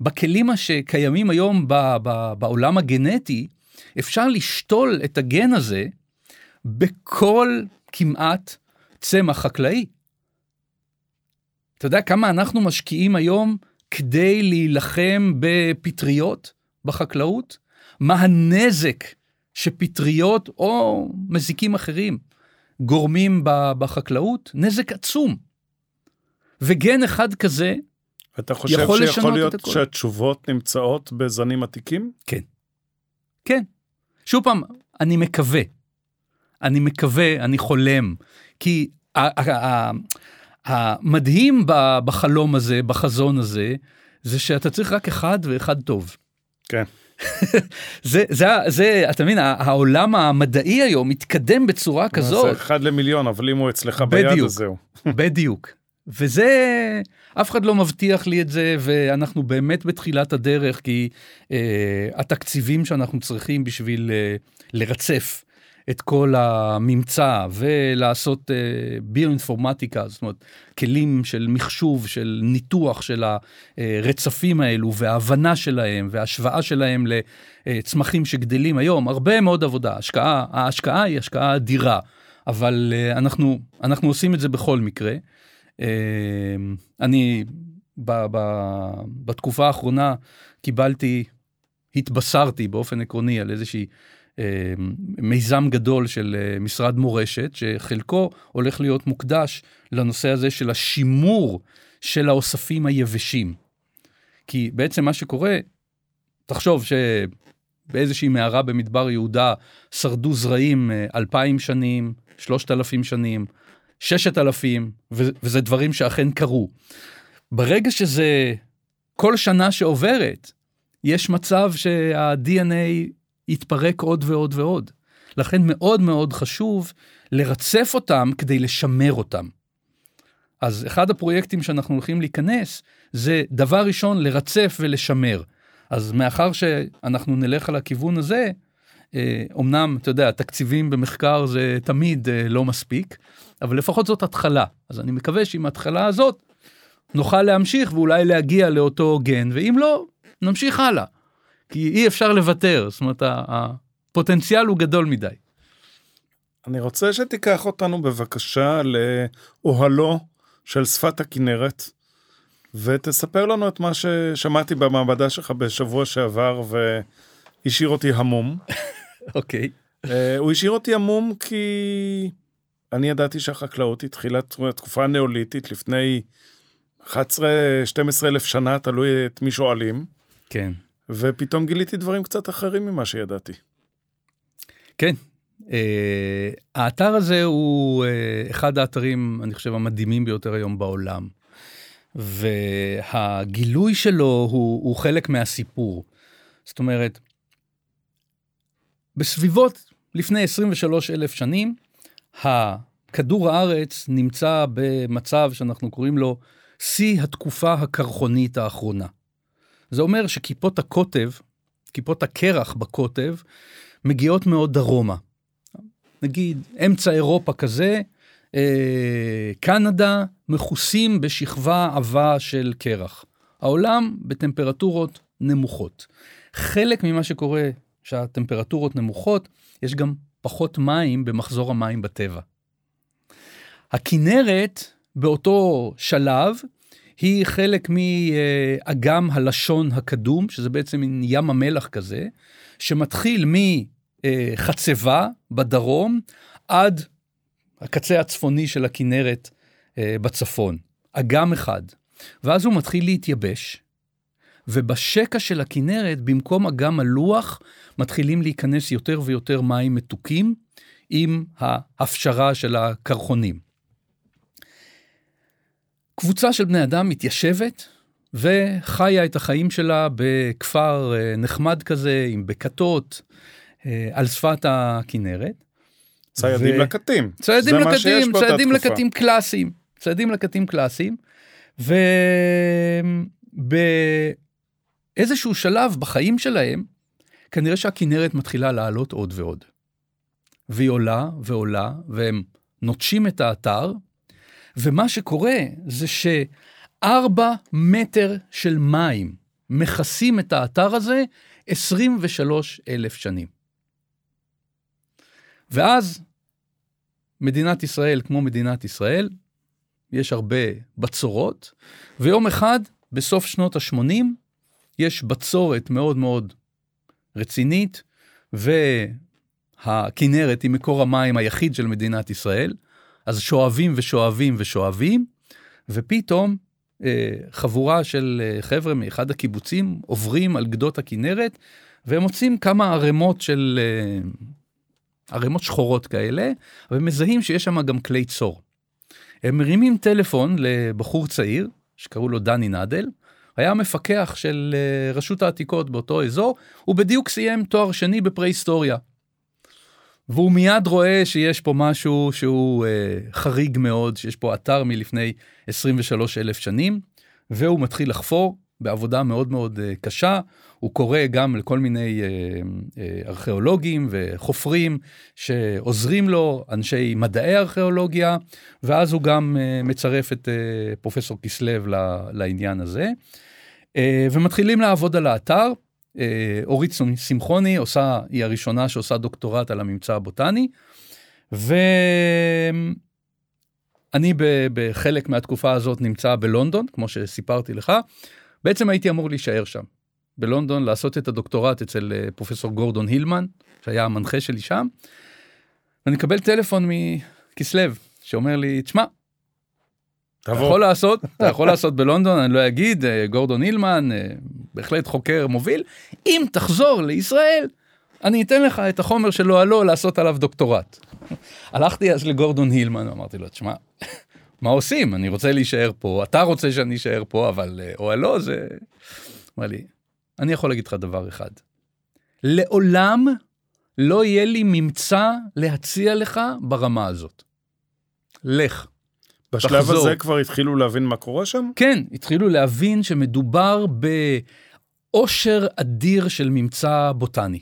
[SPEAKER 2] בכלים שקיימים היום ב- ב- בעולם הגנטי, אפשר לשתול את הגן הזה בכל כמעט צמח חקלאי. אתה יודע כמה אנחנו משקיעים היום כדי להילחם בפטריות בחקלאות? מה הנזק שפטריות או מזיקים אחרים גורמים בחקלאות? נזק עצום. וגן אחד כזה
[SPEAKER 1] אתה חושב
[SPEAKER 2] יכול
[SPEAKER 1] שיכול
[SPEAKER 2] לשנות
[SPEAKER 1] להיות
[SPEAKER 2] את הכל.
[SPEAKER 1] שהתשובות נמצאות בזנים עתיקים?
[SPEAKER 2] כן. כן. שוב פעם, אני מקווה. אני מקווה, אני חולם. כי המדהים בחלום הזה, בחזון הזה, זה שאתה צריך רק אחד ואחד טוב.
[SPEAKER 1] כן.
[SPEAKER 2] זה, זה, זה, אתה מבין, העולם המדעי היום מתקדם בצורה
[SPEAKER 1] זה
[SPEAKER 2] כזאת.
[SPEAKER 1] אחד למיליון, אבל אם הוא אצלך ביד,
[SPEAKER 2] בדיוק.
[SPEAKER 1] אז זהו.
[SPEAKER 2] בדיוק. וזה, אף אחד לא מבטיח לי את זה, ואנחנו באמת בתחילת הדרך, כי אה, התקציבים שאנחנו צריכים בשביל אה, לרצף את כל הממצא ולעשות אה, ביואינפורמטיקה, זאת אומרת, כלים של מחשוב, של ניתוח של הרצפים האלו, וההבנה שלהם, והשוואה שלהם לצמחים שגדלים היום, הרבה מאוד עבודה. השקעה, ההשקעה היא השקעה אדירה, אבל אה, אנחנו, אנחנו עושים את זה בכל מקרה. אה, אני ב, ב, בתקופה האחרונה קיבלתי, התבשרתי באופן עקרוני על איזושהי מיזם גדול של אה, משרד מורשת, שחלקו הולך להיות מוקדש לנושא הזה של השימור של האוספים היבשים. כי בעצם מה שקורה, תחשוב שבאיזושהי מערה במדבר יהודה שרדו זרעים אה, אלפיים שנים, שלושת אלפים שנים, ששת אלפים, וזה דברים שאכן קרו. ברגע שזה, כל שנה שעוברת, יש מצב שה-DNA יתפרק עוד ועוד ועוד. לכן מאוד מאוד חשוב לרצף אותם כדי לשמר אותם. אז אחד הפרויקטים שאנחנו הולכים להיכנס, זה דבר ראשון לרצף ולשמר. אז מאחר שאנחנו נלך על הכיוון הזה, אה, אמנם, אתה יודע, תקציבים במחקר זה תמיד אה, לא מספיק, אבל לפחות זאת התחלה. אז אני מקווה שעם ההתחלה הזאת נוכל להמשיך ואולי להגיע לאותו גן, ואם לא, נמשיך הלאה. כי אי אפשר לוותר, זאת אומרת, הפוטנציאל הוא גדול מדי.
[SPEAKER 1] אני רוצה שתיקח אותנו בבקשה לאוהלו של שפת הכנרת, ותספר לנו את מה ששמעתי במעבדה שלך בשבוע שעבר והשאיר אותי המום.
[SPEAKER 2] אוקיי.
[SPEAKER 1] אה, הוא השאיר אותי המום כי אני ידעתי שהחקלאות התחילה תקופה ניאוליתית לפני 11-12 אלף שנה, תלוי את מי שואלים,
[SPEAKER 2] כן.
[SPEAKER 1] ופתאום גיליתי דברים קצת אחרים ממה שידעתי.
[SPEAKER 2] כן. Uh, האתר הזה הוא uh, אחד האתרים, אני חושב, המדהימים ביותר היום בעולם. והגילוי שלו הוא, הוא חלק מהסיפור. זאת אומרת, בסביבות לפני 23 אלף שנים, כדור הארץ נמצא במצב שאנחנו קוראים לו שיא התקופה הקרחונית האחרונה. זה אומר שכיפות הקוטב, כיפות הקרח בקוטב, מגיעות מאוד דרומה. נגיד אמצע אירופה כזה, אה, קנדה מכוסים בשכבה עבה של קרח. העולם בטמפרטורות נמוכות. חלק ממה שקורה שהטמפרטורות נמוכות, יש גם פחות מים במחזור המים בטבע. הכינרת באותו שלב היא חלק מאגם הלשון הקדום, שזה בעצם מין ים המלח כזה, שמתחיל מחצבה בדרום עד הקצה הצפוני של הכינרת אה, בצפון. אגם אחד. ואז הוא מתחיל להתייבש, ובשקע של הכינרת, במקום אגם הלוח, מתחילים להיכנס יותר ויותר מים מתוקים עם ההפשרה של הקרחונים. קבוצה של בני אדם מתיישבת וחיה את החיים שלה בכפר אה, נחמד כזה, עם בקתות, אה, על שפת הכינרת.
[SPEAKER 1] ציידים
[SPEAKER 2] ו-
[SPEAKER 1] לקטים.
[SPEAKER 2] ציידים לקטים, ציידים. לקטים קלאסיים, ציידים לקטים קלאסיים, ובאיזשהו שלב בחיים שלהם, כנראה שהכינרת מתחילה לעלות עוד ועוד. והיא עולה ועולה, והם נוטשים את האתר, ומה שקורה זה שארבע מטר של מים מכסים את האתר הזה 23 אלף שנים. ואז מדינת ישראל כמו מדינת ישראל, יש הרבה בצורות, ויום אחד, בסוף שנות ה-80, יש בצורת מאוד מאוד רצינית, והכינרת היא מקור המים היחיד של מדינת ישראל, אז שואבים ושואבים ושואבים, ופתאום אה, חבורה של אה, חבר'ה מאחד הקיבוצים עוברים על גדות הכינרת, והם מוצאים כמה ערימות של... אה, ערימות שחורות כאלה, ומזהים שיש שם גם כלי צור. הם מרימים טלפון לבחור צעיר, שקראו לו דני נדל, היה המפקח של אה, רשות העתיקות באותו אזור, הוא בדיוק סיים תואר שני בפרה-היסטוריה. והוא מיד רואה שיש פה משהו שהוא אה, חריג מאוד, שיש פה אתר מלפני 23 אלף שנים, והוא מתחיל לחפור בעבודה מאוד מאוד אה, קשה. הוא קורא גם לכל מיני אה, אה, ארכיאולוגים וחופרים שעוזרים לו, אנשי מדעי ארכיאולוגיה, ואז הוא גם אה, מצרף את אה, פרופסור כסלו לעניין הזה. אה, ומתחילים לעבוד על האתר. אה, אורית שמחוני עושה, היא הראשונה שעושה דוקטורט על הממצא הבוטני. ואני בחלק מהתקופה הזאת נמצא בלונדון, כמו שסיפרתי לך. בעצם הייתי אמור להישאר שם, בלונדון, לעשות את הדוקטורט אצל אה, פרופסור גורדון הילמן, שהיה המנחה שלי שם. ואני מקבל טלפון מכסלו, שאומר לי, תשמע, אתה. יכול לעשות, אתה יכול לעשות בלונדון, אני לא אגיד, אה, גורדון הילמן, אה, בהחלט חוקר מוביל, אם תחזור לישראל, אני אתן לך את החומר של אוהלו לעשות עליו דוקטורט. הלכתי אז לגורדון הילמן, ואמרתי לו, תשמע, מה עושים? אני רוצה להישאר פה, אתה רוצה שאני אשאר פה, אבל אה, אוהלו זה... אמר לי, אני יכול להגיד לך דבר אחד, לעולם לא יהיה לי ממצא להציע לך ברמה הזאת. לך.
[SPEAKER 1] בשלב
[SPEAKER 2] תחזור.
[SPEAKER 1] הזה כבר התחילו להבין מה קורה שם?
[SPEAKER 2] כן, התחילו להבין שמדובר בעושר אדיר של ממצא בוטני.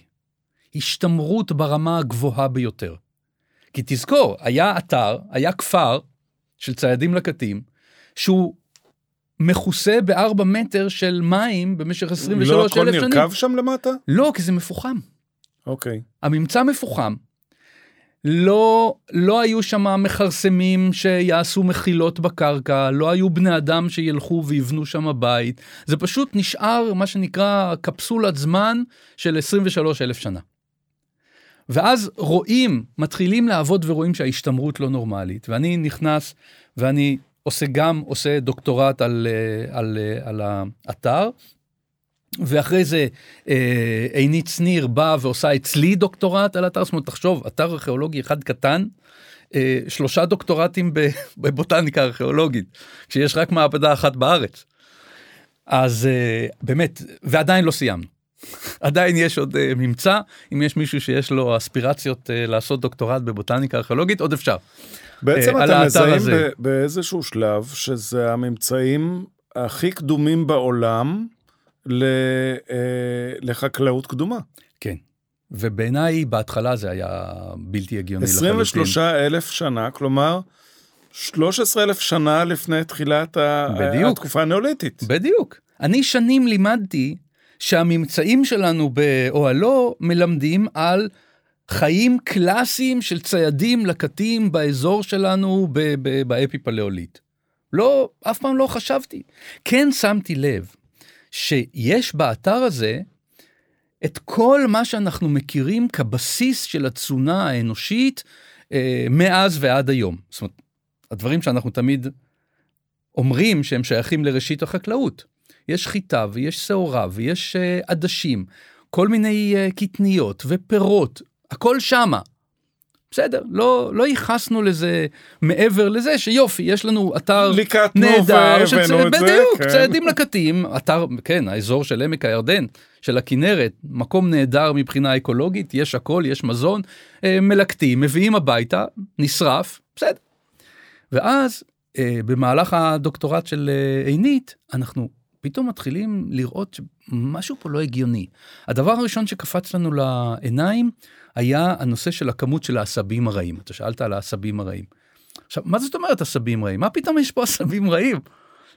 [SPEAKER 2] השתמרות ברמה הגבוהה ביותר. כי תזכור, היה אתר, היה כפר של ציידים לקטים, שהוא מכוסה בארבע מטר של מים במשך
[SPEAKER 1] לא
[SPEAKER 2] 23
[SPEAKER 1] הכל
[SPEAKER 2] אלף שנים.
[SPEAKER 1] נרקב שם למטה?
[SPEAKER 2] לא, כי זה מפוחם.
[SPEAKER 1] אוקיי.
[SPEAKER 2] הממצא מפוחם. לא, לא היו שם מכרסמים שיעשו מחילות בקרקע, לא היו בני אדם שילכו ויבנו שם בית, זה פשוט נשאר מה שנקרא קפסולת זמן של 23 אלף שנה. ואז רואים, מתחילים לעבוד ורואים שההשתמרות לא נורמלית, ואני נכנס ואני עושה גם, עושה דוקטורט על, אה, על, אה, על האתר, ואחרי זה אה, עינית שניר באה ועושה אצלי דוקטורט על אתר, זאת אומרת, תחשוב, אתר ארכיאולוגי אחד קטן, אה, שלושה דוקטורטים בבוטניקה ארכיאולוגית, כשיש רק מעבדה אחת בארץ. אז אה, באמת, ועדיין לא סיימנו. עדיין יש עוד אה, ממצא, אם יש מישהו שיש לו אספירציות אה, לעשות דוקטורט בבוטניקה ארכיאולוגית, עוד אפשר.
[SPEAKER 1] בעצם
[SPEAKER 2] אה,
[SPEAKER 1] אתם מזהים באיזשהו שלב שזה הממצאים הכי קדומים בעולם לחקלאות קדומה.
[SPEAKER 2] כן. ובעיניי בהתחלה זה היה בלתי הגיוני
[SPEAKER 1] 23 אלף שנה, כלומר 13 אלף שנה לפני תחילת
[SPEAKER 2] בדיוק.
[SPEAKER 1] התקופה הנאוליתית.
[SPEAKER 2] בדיוק. אני שנים לימדתי שהממצאים שלנו באוהלו מלמדים על חיים קלאסיים של ציידים לקטים באזור שלנו באפיפלאולית. לא, אף פעם לא חשבתי. כן שמתי לב שיש באתר הזה את כל מה שאנחנו מכירים כבסיס של התזונה האנושית אה, מאז ועד היום. זאת אומרת, הדברים שאנחנו תמיד אומרים שהם שייכים לראשית החקלאות. יש חיטה ויש שעורה ויש אה, עדשים, כל מיני אה, קטניות ופירות, הכל שמה. בסדר, לא, לא ייחסנו לזה מעבר לזה שיופי, יש לנו אתר נהדר,
[SPEAKER 1] שצ...
[SPEAKER 2] בדיוק,
[SPEAKER 1] כן.
[SPEAKER 2] ציידים לקטים, אתר, כן, האזור של עמק הירדן, של הכנרת, מקום נהדר מבחינה אקולוגית, יש הכל, יש מזון, אה, מלקטים, מביאים הביתה, נשרף, בסדר. ואז אה, במהלך הדוקטורט של אה, עינית, אנחנו פתאום מתחילים לראות שמשהו פה לא הגיוני. הדבר הראשון שקפץ לנו לעיניים היה הנושא של הכמות של העשבים הרעים. אתה שאלת על העשבים הרעים. עכשיו, מה זאת אומרת עשבים רעים? מה פתאום יש פה עשבים רעים?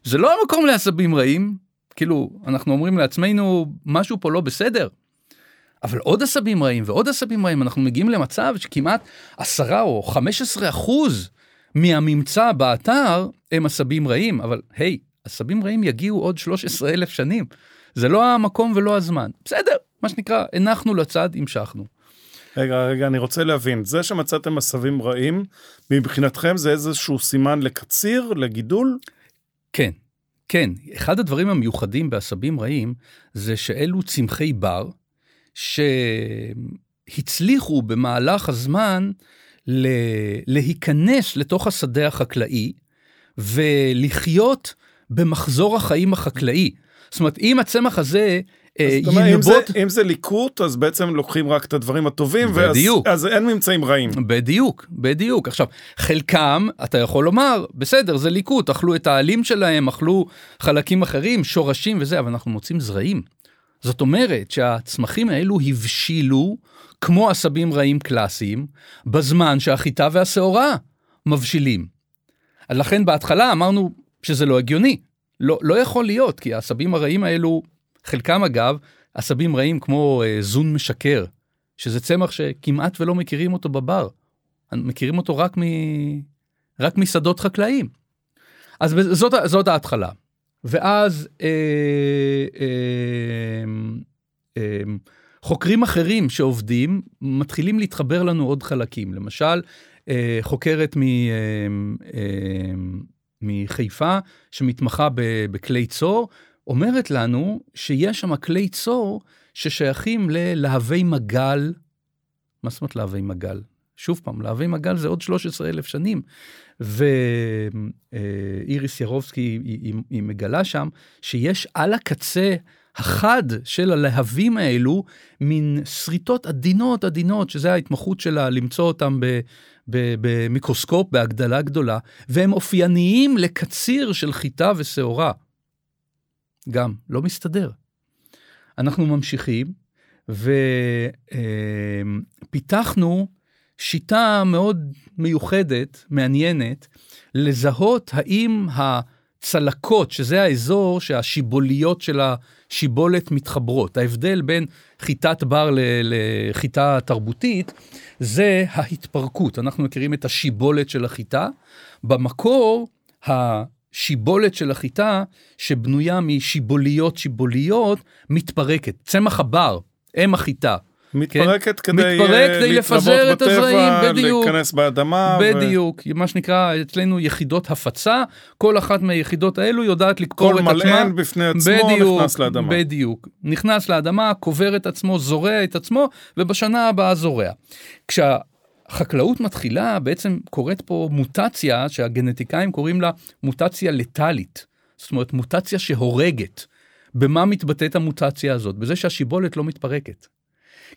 [SPEAKER 2] זה לא המקום לעשבים רעים, כאילו, אנחנו אומרים לעצמנו, משהו פה לא בסדר. אבל עוד עשבים רעים ועוד עשבים רעים, אנחנו מגיעים למצב שכמעט 10 או 15 אחוז מהממצא באתר הם עשבים רעים, אבל היי, עשבים רעים יגיעו עוד 13 אלף שנים. זה לא המקום ולא הזמן. בסדר, מה שנקרא, הנחנו לצד, המשכנו.
[SPEAKER 1] רגע, רגע, אני רוצה להבין, זה שמצאתם עשבים רעים, מבחינתכם זה איזשהו סימן לקציר, לגידול?
[SPEAKER 2] כן, כן. אחד הדברים המיוחדים בעשבים רעים, זה שאלו צמחי בר, שהצליחו במהלך הזמן להיכנס לתוך השדה החקלאי ולחיות במחזור החיים החקלאי. זאת אומרת, אם הצמח הזה
[SPEAKER 1] ינבוט... אם זה, ליקוט, אז בעצם לוקחים רק את הדברים הטובים,
[SPEAKER 2] בדיוק.
[SPEAKER 1] אז אין ממצאים רעים.
[SPEAKER 2] בדיוק, בדיוק. עכשיו, חלקם, אתה יכול לומר, בסדר, זה ליקוט, אכלו את העלים שלהם, אכלו חלקים אחרים, שורשים וזה, אבל אנחנו מוצאים זרעים. זאת אומרת שהצמחים האלו הבשילו כמו עשבים רעים קלאסיים, בזמן שהחיטה והשעורה מבשילים. לכן בהתחלה אמרנו שזה לא הגיוני. לא, לא יכול להיות, כי העשבים הרעים האלו, חלקם אגב, עשבים רעים כמו אה, זון משקר, שזה צמח שכמעט ולא מכירים אותו בבר. מכירים אותו רק, מ... רק משדות חקלאיים. אז זאת, זאת ההתחלה. ואז אה, אה, אה, חוקרים אחרים שעובדים מתחילים להתחבר לנו עוד חלקים. למשל, אה, חוקרת מ... אה, אה, מחיפה שמתמחה בכלי צור, אומרת לנו שיש שם כלי צור ששייכים ללהבי מגל. מה זאת אומרת להבי מגל? שוב פעם, להבי מגל זה עוד 13 אלף שנים. ואיריס ירובסקי היא, היא, היא מגלה שם שיש על הקצה החד של הלהבים האלו מין שריטות עדינות עדינות שזה ההתמחות שלה למצוא אותם ב, במיקרוסקופ בהגדלה גדולה, והם אופייניים לקציר של חיטה ושעורה. גם, לא מסתדר. אנחנו ממשיכים, ופיתחנו שיטה מאוד מיוחדת, מעניינת, לזהות האם הצלקות, שזה האזור שהשיבוליות של השיבולת מתחברות. ההבדל בין חיטת בר לחיטה תרבותית, זה ההתפרקות. אנחנו מכירים את השיבולת של החיטה. במקור, השיבולת של החיטה, שבנויה משיבוליות שיבוליות, מתפרקת. צמח הבר, אם החיטה.
[SPEAKER 1] מתפרקת כן? כדי,
[SPEAKER 2] מתפרק כדי לפזר את הזרעים, בדיוק.
[SPEAKER 1] להיכנס באדמה.
[SPEAKER 2] בדיוק, ו... מה שנקרא אצלנו יחידות הפצה, כל אחת מהיחידות האלו יודעת לקבור את עצמה.
[SPEAKER 1] כל מלען בפני עצמו בדיוק, נכנס לאדמה.
[SPEAKER 2] בדיוק, נכנס לאדמה, קובר את עצמו, זורע את עצמו, ובשנה הבאה זורע. כשהחקלאות מתחילה, בעצם קורית פה מוטציה שהגנטיקאים קוראים לה מוטציה לטאלית. זאת אומרת, מוטציה שהורגת. במה מתבטאת המוטציה הזאת? בזה שהשיבולת לא מתפרקת.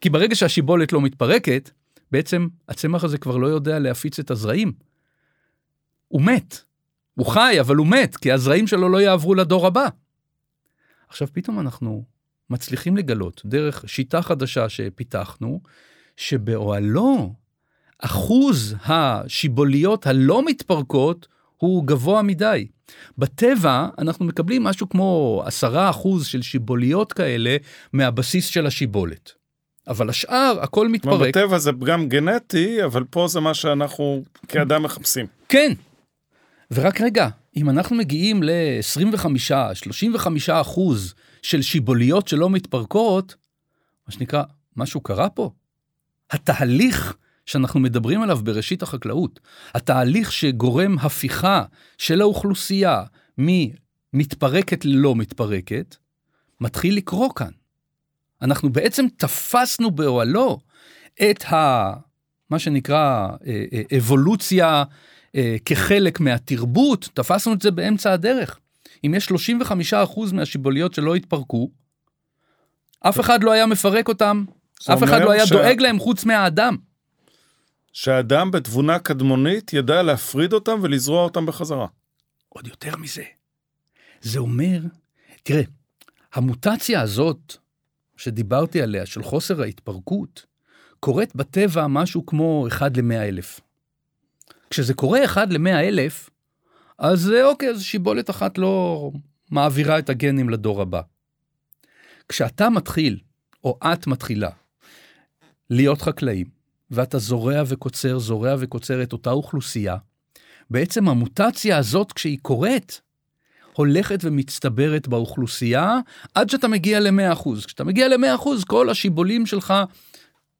[SPEAKER 2] כי ברגע שהשיבולת לא מתפרקת, בעצם הצמח הזה כבר לא יודע להפיץ את הזרעים. הוא מת. הוא חי, אבל הוא מת, כי הזרעים שלו לא יעברו לדור הבא. עכשיו פתאום אנחנו מצליחים לגלות, דרך שיטה חדשה שפיתחנו, שבאוהלו אחוז השיבוליות הלא מתפרקות הוא גבוה מדי. בטבע אנחנו מקבלים משהו כמו 10% של שיבוליות כאלה מהבסיס של השיבולת. אבל השאר, הכל מתפרק.
[SPEAKER 1] בטבע זה פגם גנטי, אבל פה זה מה שאנחנו כאדם מחפשים.
[SPEAKER 2] כן. ורק רגע, אם אנחנו מגיעים ל-25-35 אחוז של שיבוליות שלא מתפרקות, מה שנקרא, משהו קרה פה. התהליך שאנחנו מדברים עליו בראשית החקלאות, התהליך שגורם הפיכה של האוכלוסייה ממתפרקת ללא מתפרקת, מתחיל לקרות כאן. אנחנו בעצם תפסנו באוהלו את ה... מה שנקרא אה, אה, אבולוציה אה, כחלק מהתרבות, תפסנו את זה באמצע הדרך. אם יש 35% מהשיבוליות שלא התפרקו, אף אחד לא היה מפרק אותם, אף אחד לא היה ש... דואג להם חוץ מהאדם.
[SPEAKER 1] שהאדם בתבונה קדמונית ידע להפריד אותם ולזרוע אותם בחזרה.
[SPEAKER 2] עוד יותר מזה. זה אומר, תראה, המוטציה הזאת שדיברתי עליה, של חוסר ההתפרקות, קורית בטבע משהו כמו 1 ל-100 אלף. כשזה קורה 1 ל-100 אלף, אז אוקיי, אז שיבולת אחת לא מעבירה את הגנים לדור הבא. כשאתה מתחיל, או את מתחילה, להיות חקלאים, ואתה זורע וקוצר, זורע וקוצר את אותה אוכלוסייה, בעצם המוטציה הזאת, כשהיא קורית, הולכת ומצטברת באוכלוסייה עד שאתה מגיע ל-100%. כשאתה מגיע ל-100%, כל השיבולים שלך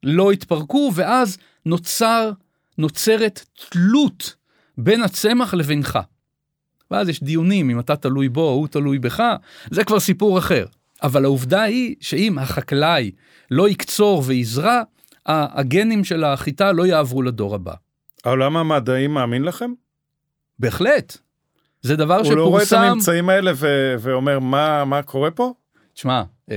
[SPEAKER 2] לא התפרקו, ואז נוצר, נוצרת תלות בין הצמח לבינך. ואז יש דיונים אם אתה תלוי בו או הוא תלוי בך, זה כבר סיפור אחר. אבל העובדה היא שאם החקלאי לא יקצור ויזרע, הגנים של החיטה לא יעברו לדור הבא.
[SPEAKER 1] העולם המדעי מאמין לכם?
[SPEAKER 2] בהחלט. זה דבר
[SPEAKER 1] שפורסם... הוא לא רואה את הממצאים האלה ו- ואומר מה, מה קורה פה?
[SPEAKER 2] תשמע, אה,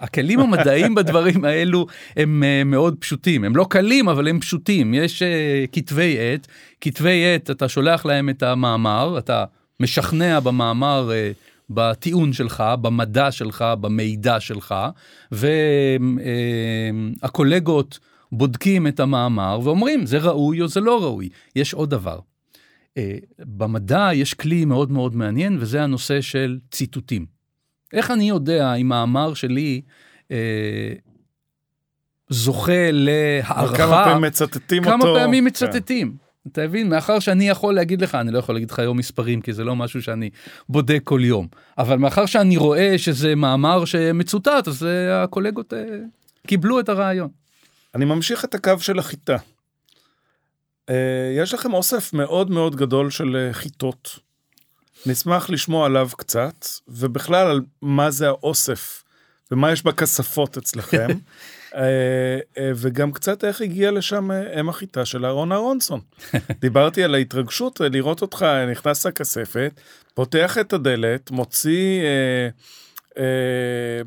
[SPEAKER 2] הכלים המדעיים בדברים האלו הם אה, מאוד פשוטים, הם לא קלים אבל הם פשוטים, יש אה, כתבי עת, כתבי עת אתה שולח להם את המאמר, אתה משכנע במאמר בטיעון שלך, במדע שלך, במידע שלך, והקולגות בודקים את המאמר ואומרים זה ראוי או זה לא ראוי. יש עוד דבר, במדע יש כלי מאוד מאוד מעניין וזה הנושא של ציטוטים. איך אני יודע אם מאמר שלי אה, זוכה להערכה?
[SPEAKER 1] כמה פעמים מצטטים
[SPEAKER 2] כמה
[SPEAKER 1] אותו.
[SPEAKER 2] כמה פעמים כן. מצטטים. אתה מבין? מאחר שאני יכול להגיד לך, אני לא יכול להגיד לך היום מספרים, כי זה לא משהו שאני בודק כל יום. אבל מאחר שאני רואה שזה מאמר שמצוטט, אז uh, הקולגות uh, קיבלו את הרעיון.
[SPEAKER 1] אני ממשיך את הקו של החיטה. Uh, יש לכם אוסף מאוד מאוד גדול של חיטות. נשמח לשמוע עליו קצת, ובכלל על מה זה האוסף, ומה יש בכספות אצלכם, אה, אה, וגם קצת איך הגיע לשם אה, אם החיטה של אהרון אהרונסון. דיברתי על ההתרגשות לראות אותך נכנס לכספת, פותח את הדלת, מוציא אה, אה,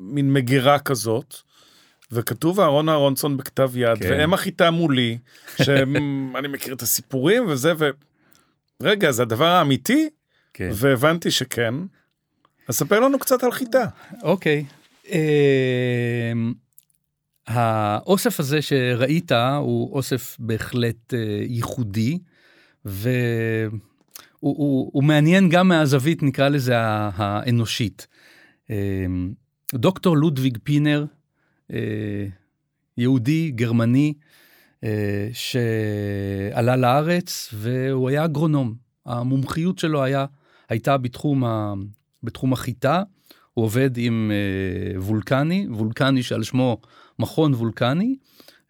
[SPEAKER 1] מין מגירה כזאת, וכתוב אהרון אהרונסון בכתב יד, כן. ואם החיטה מולי, שאני מכיר את הסיפורים וזה, ו... רגע, זה הדבר האמיתי? כן. והבנתי שכן. אז ספר לנו קצת על חיטה.
[SPEAKER 2] אוקיי. אמ, האוסף הזה שראית הוא אוסף בהחלט אה, ייחודי, והוא הוא, הוא מעניין גם מהזווית, נקרא לזה, האנושית. אמ, דוקטור לודוויג פינר, אה, יהודי, גרמני, אה, שעלה לארץ והוא היה אגרונום. המומחיות שלו היה הייתה בתחום, ה, בתחום החיטה, הוא עובד עם אה, וולקני, וולקני שעל שמו מכון וולקני,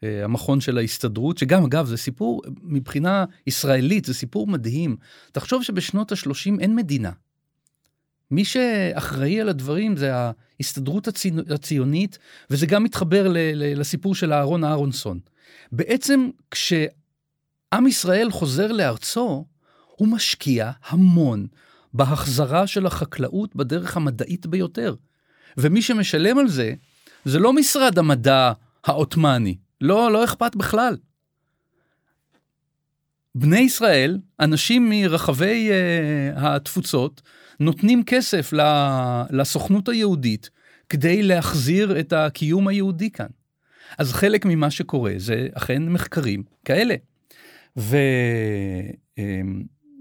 [SPEAKER 2] אה, המכון של ההסתדרות, שגם אגב זה סיפור מבחינה ישראלית, זה סיפור מדהים. תחשוב שבשנות ה-30 אין מדינה. מי שאחראי על הדברים זה ההסתדרות הציונית, וזה גם מתחבר ל- ל- לסיפור של אהרון אהרונסון. בעצם כשעם ישראל חוזר לארצו, הוא משקיע המון בהחזרה של החקלאות בדרך המדעית ביותר. ומי שמשלם על זה, זה לא משרד המדע העות'מאני, לא, לא אכפת בכלל. בני ישראל, אנשים מרחבי uh, התפוצות, נותנים כסף לסוכנות היהודית כדי להחזיר את הקיום היהודי כאן. אז חלק ממה שקורה זה אכן מחקרים כאלה. ופינר,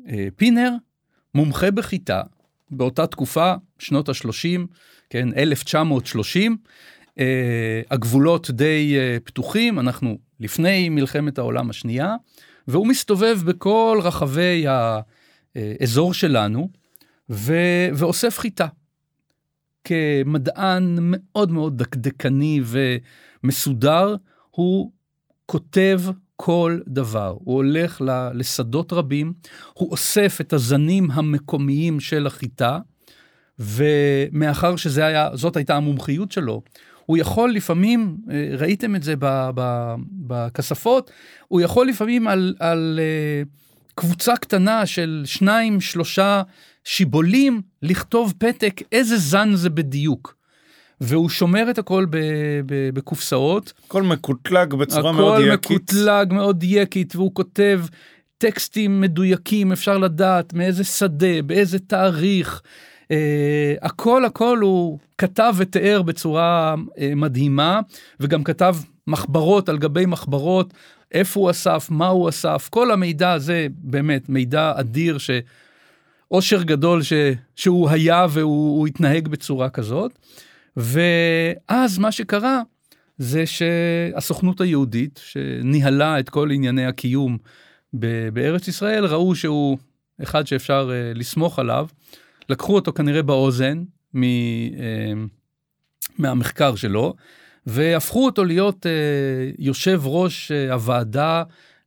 [SPEAKER 2] אה, uh, uh, מומחה בחיטה, באותה תקופה, שנות ה-30, כן, 1930, אה, הגבולות די אה, פתוחים, אנחנו לפני מלחמת העולם השנייה, והוא מסתובב בכל רחבי האזור שלנו, ו, ואוסף חיטה. כמדען מאוד מאוד דקדקני ומסודר, הוא כותב כל דבר. הוא הולך לשדות רבים, הוא אוסף את הזנים המקומיים של החיטה, ומאחר שזאת הייתה המומחיות שלו, הוא יכול לפעמים, אה, ראיתם את זה בכספות, הוא יכול לפעמים על, על אה, קבוצה קטנה של שניים, שלושה שיבולים, לכתוב פתק איזה זן זה בדיוק. והוא שומר את הכל בקופסאות.
[SPEAKER 1] הכל מקוטלג בצורה מאוד יקית.
[SPEAKER 2] הכל מקוטלג מאוד יקית, והוא כותב טקסטים מדויקים, אפשר לדעת מאיזה שדה, באיזה תאריך. Uh, הכל הכל הוא כתב ותיאר בצורה uh, מדהימה, וגם כתב מחברות על גבי מחברות, איפה הוא אסף, מה הוא אסף, כל המידע הזה באמת מידע אדיר שאושר גדול ש, שהוא היה והוא התנהג בצורה כזאת. ואז מה שקרה זה שהסוכנות היהודית, שניהלה את כל ענייני הקיום בארץ ישראל, ראו שהוא אחד שאפשר uh, לסמוך עליו. לקחו אותו כנראה באוזן מ, uh, מהמחקר שלו, והפכו אותו להיות uh, יושב ראש uh, הוועדה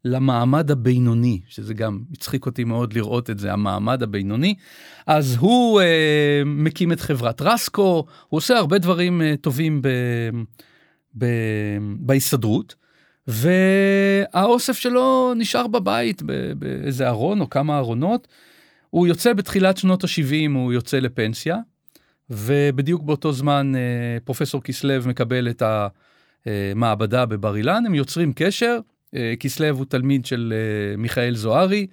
[SPEAKER 2] למעמד הבינוני, שזה גם הצחיק אותי מאוד לראות את זה, המעמד הבינוני. אז הוא אה, מקים את חברת רסקו, הוא עושה הרבה דברים אה, טובים ב, ב, בהסתדרות, והאוסף שלו נשאר בבית באיזה ארון או כמה ארונות. הוא יוצא בתחילת שנות ה-70, הוא יוצא לפנסיה, ובדיוק באותו זמן אה, פרופסור כסלו מקבל את המעבדה בבר אילן, הם יוצרים קשר. אה, כסלו הוא תלמיד של אה, מיכאל זוהרי,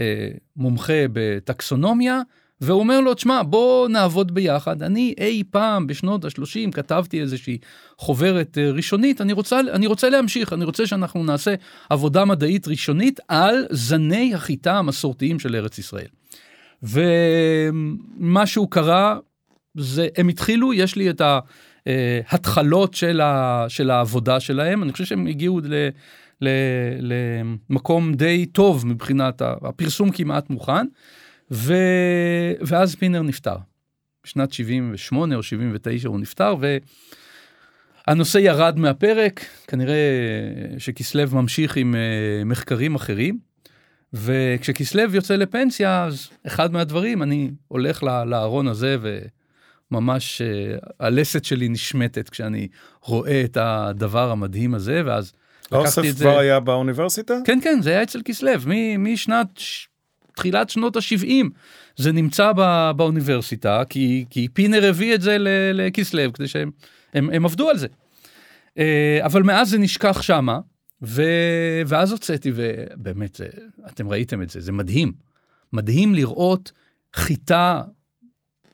[SPEAKER 2] אה, מומחה בטקסונומיה, והוא אומר לו, תשמע, בוא נעבוד ביחד. אני אי פעם בשנות ה-30 כתבתי איזושהי חוברת ראשונית, אני רוצה, אני רוצה להמשיך, אני רוצה שאנחנו נעשה עבודה מדעית ראשונית על זני החיטה המסורתיים של ארץ ישראל. ומשהו קרה, זה, הם התחילו, יש לי את ההתחלות של, ה, של העבודה שלהם, אני חושב שהם הגיעו ל... למקום די טוב מבחינת הפרסום כמעט מוכן, ו... ואז פינר נפטר. בשנת 78 או 79 הוא נפטר, והנושא ירד מהפרק, כנראה שכסלו ממשיך עם uh, מחקרים אחרים, וכשכסלו יוצא לפנסיה, אז אחד מהדברים, אני הולך לארון הזה וממש uh, הלסת שלי נשמטת כשאני רואה את הדבר המדהים הזה, ואז
[SPEAKER 1] האוסף כבר היה באוניברסיטה?
[SPEAKER 2] כן, כן, זה היה אצל כסלו, משנת, תחילת שנות ה-70. זה נמצא בא, באוניברסיטה, כי, כי פינר הביא את זה לכסלו, כדי שהם הם, הם עבדו על זה. אה, אבל מאז זה נשכח שמה, ו, ואז הוצאתי, ובאמת, זה, אתם ראיתם את זה, זה מדהים. מדהים לראות חיטה,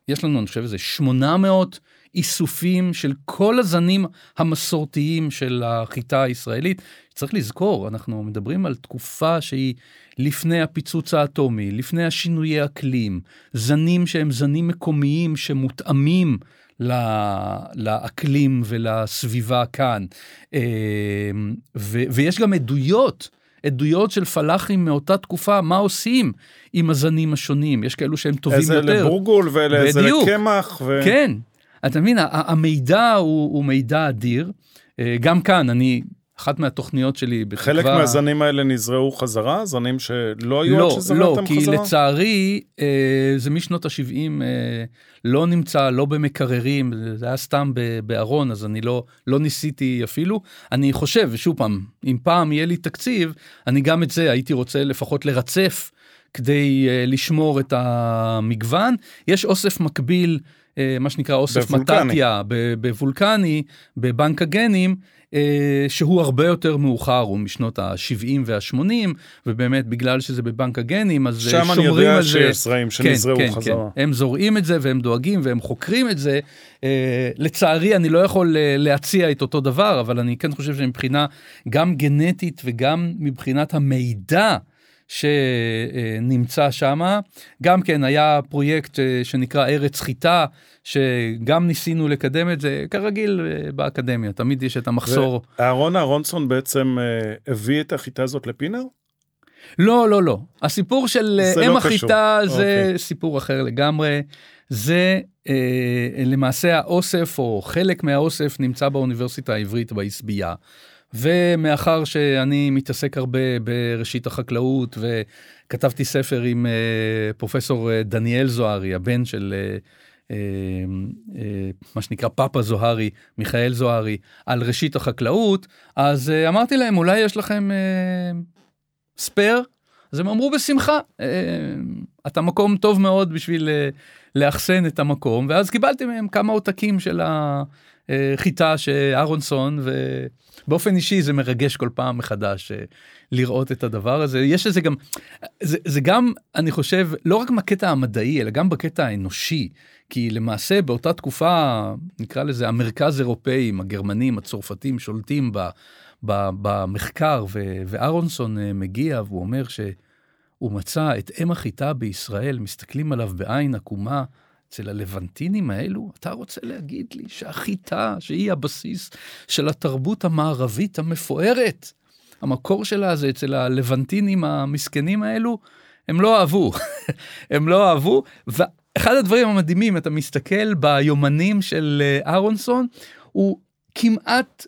[SPEAKER 2] יש לנו, אני חושב, איזה 800 איסופים של כל הזנים המסורתיים של החיטה הישראלית. צריך לזכור, אנחנו מדברים על תקופה שהיא לפני הפיצוץ האטומי, לפני השינויי אקלים, זנים שהם זנים מקומיים שמותאמים לאקלים ולסביבה כאן. אה, ו, ויש גם עדויות. עדויות של פלאחים מאותה תקופה, מה עושים עם הזנים השונים. יש כאלו שהם טובים
[SPEAKER 1] איזה
[SPEAKER 2] יותר.
[SPEAKER 1] איזה לבורגול ואיזה לקמח.
[SPEAKER 2] ו... כן, אתה מבין, המידע הוא, הוא מידע אדיר. אה, גם כאן, אני, אחת מהתוכניות שלי בתקווה...
[SPEAKER 1] חלק מהזנים האלה נזרעו חזרה? זנים שלא היו
[SPEAKER 2] לא,
[SPEAKER 1] עד שזרעתם לא,
[SPEAKER 2] חזרה? לא, כי לצערי, אה, זה משנות ה-70 אה, לא נמצא, לא במקררים, זה היה סתם בארון, אז אני לא, לא ניסיתי אפילו. אני חושב, ושוב פעם, אם פעם יהיה לי תקציב, אני גם את זה הייתי רוצה לפחות לרצף כדי uh, לשמור את המגוון. יש אוסף מקביל אה, מה שנקרא אוסף מטטיה בוולקני, בבנק הגנים, אה, שהוא הרבה יותר מאוחר, הוא משנות ה-70 וה-80, ובאמת בגלל שזה בבנק הגנים, אז
[SPEAKER 1] אה, שומרים על זה. שם אני יודע שיש זרעים שנזרעו
[SPEAKER 2] כן, כן,
[SPEAKER 1] חזרה.
[SPEAKER 2] כן. הם זורעים את זה והם דואגים והם חוקרים את זה. לצערי אני לא יכול להציע את אותו דבר, אבל אני כן חושב שמבחינה גם גנטית וגם מבחינת המידע, שנמצא שם. גם כן היה פרויקט אה, שנקרא ארץ חיטה, שגם ניסינו לקדם את זה, כרגיל אה, באקדמיה, תמיד יש את המחסור.
[SPEAKER 1] אהרון אהרונסון בעצם אה, הביא את החיטה הזאת לפינר?
[SPEAKER 2] לא, לא, לא. הסיפור של אם
[SPEAKER 1] לא
[SPEAKER 2] החיטה
[SPEAKER 1] קשור.
[SPEAKER 2] זה
[SPEAKER 1] אוקיי.
[SPEAKER 2] סיפור אחר לגמרי. זה אה, למעשה האוסף או חלק מהאוסף נמצא באוניברסיטה העברית בעשבייה. ומאחר שאני מתעסק הרבה בראשית החקלאות וכתבתי ספר עם אה, פרופסור אה, דניאל זוהרי, הבן של אה, מה שנקרא פאפה זוהרי, מיכאל זוהרי, על ראשית החקלאות, אז אמרתי להם, אולי יש לכם ספייר? אז הם אמרו בשמחה, אתה מקום טוב מאוד בשביל לאחסן את המקום, ואז קיבלתי מהם כמה עותקים של החיטה שאהרונסון, ובאופן אישי זה מרגש כל פעם מחדש אה, לראות את הדבר הזה. יש לזה גם, זה, זה גם, אני חושב, לא רק בקטע המדעי, אלא גם בקטע האנושי. כי למעשה באותה תקופה, נקרא לזה המרכז אירופאים, הגרמנים, הצרפתים, שולטים ב, ב, במחקר, ו, ואהרונסון אה, מגיע והוא אומר שהוא מצא את אם החיטה בישראל, מסתכלים עליו בעין עקומה. אצל הלבנטינים האלו, אתה רוצה להגיד לי שהחיטה, שהיא הבסיס של התרבות המערבית המפוארת, המקור שלה זה אצל הלבנטינים המסכנים האלו, הם לא אהבו. הם לא אהבו, ואחד הדברים המדהימים, אתה מסתכל ביומנים של אה, אהרונסון, הוא כמעט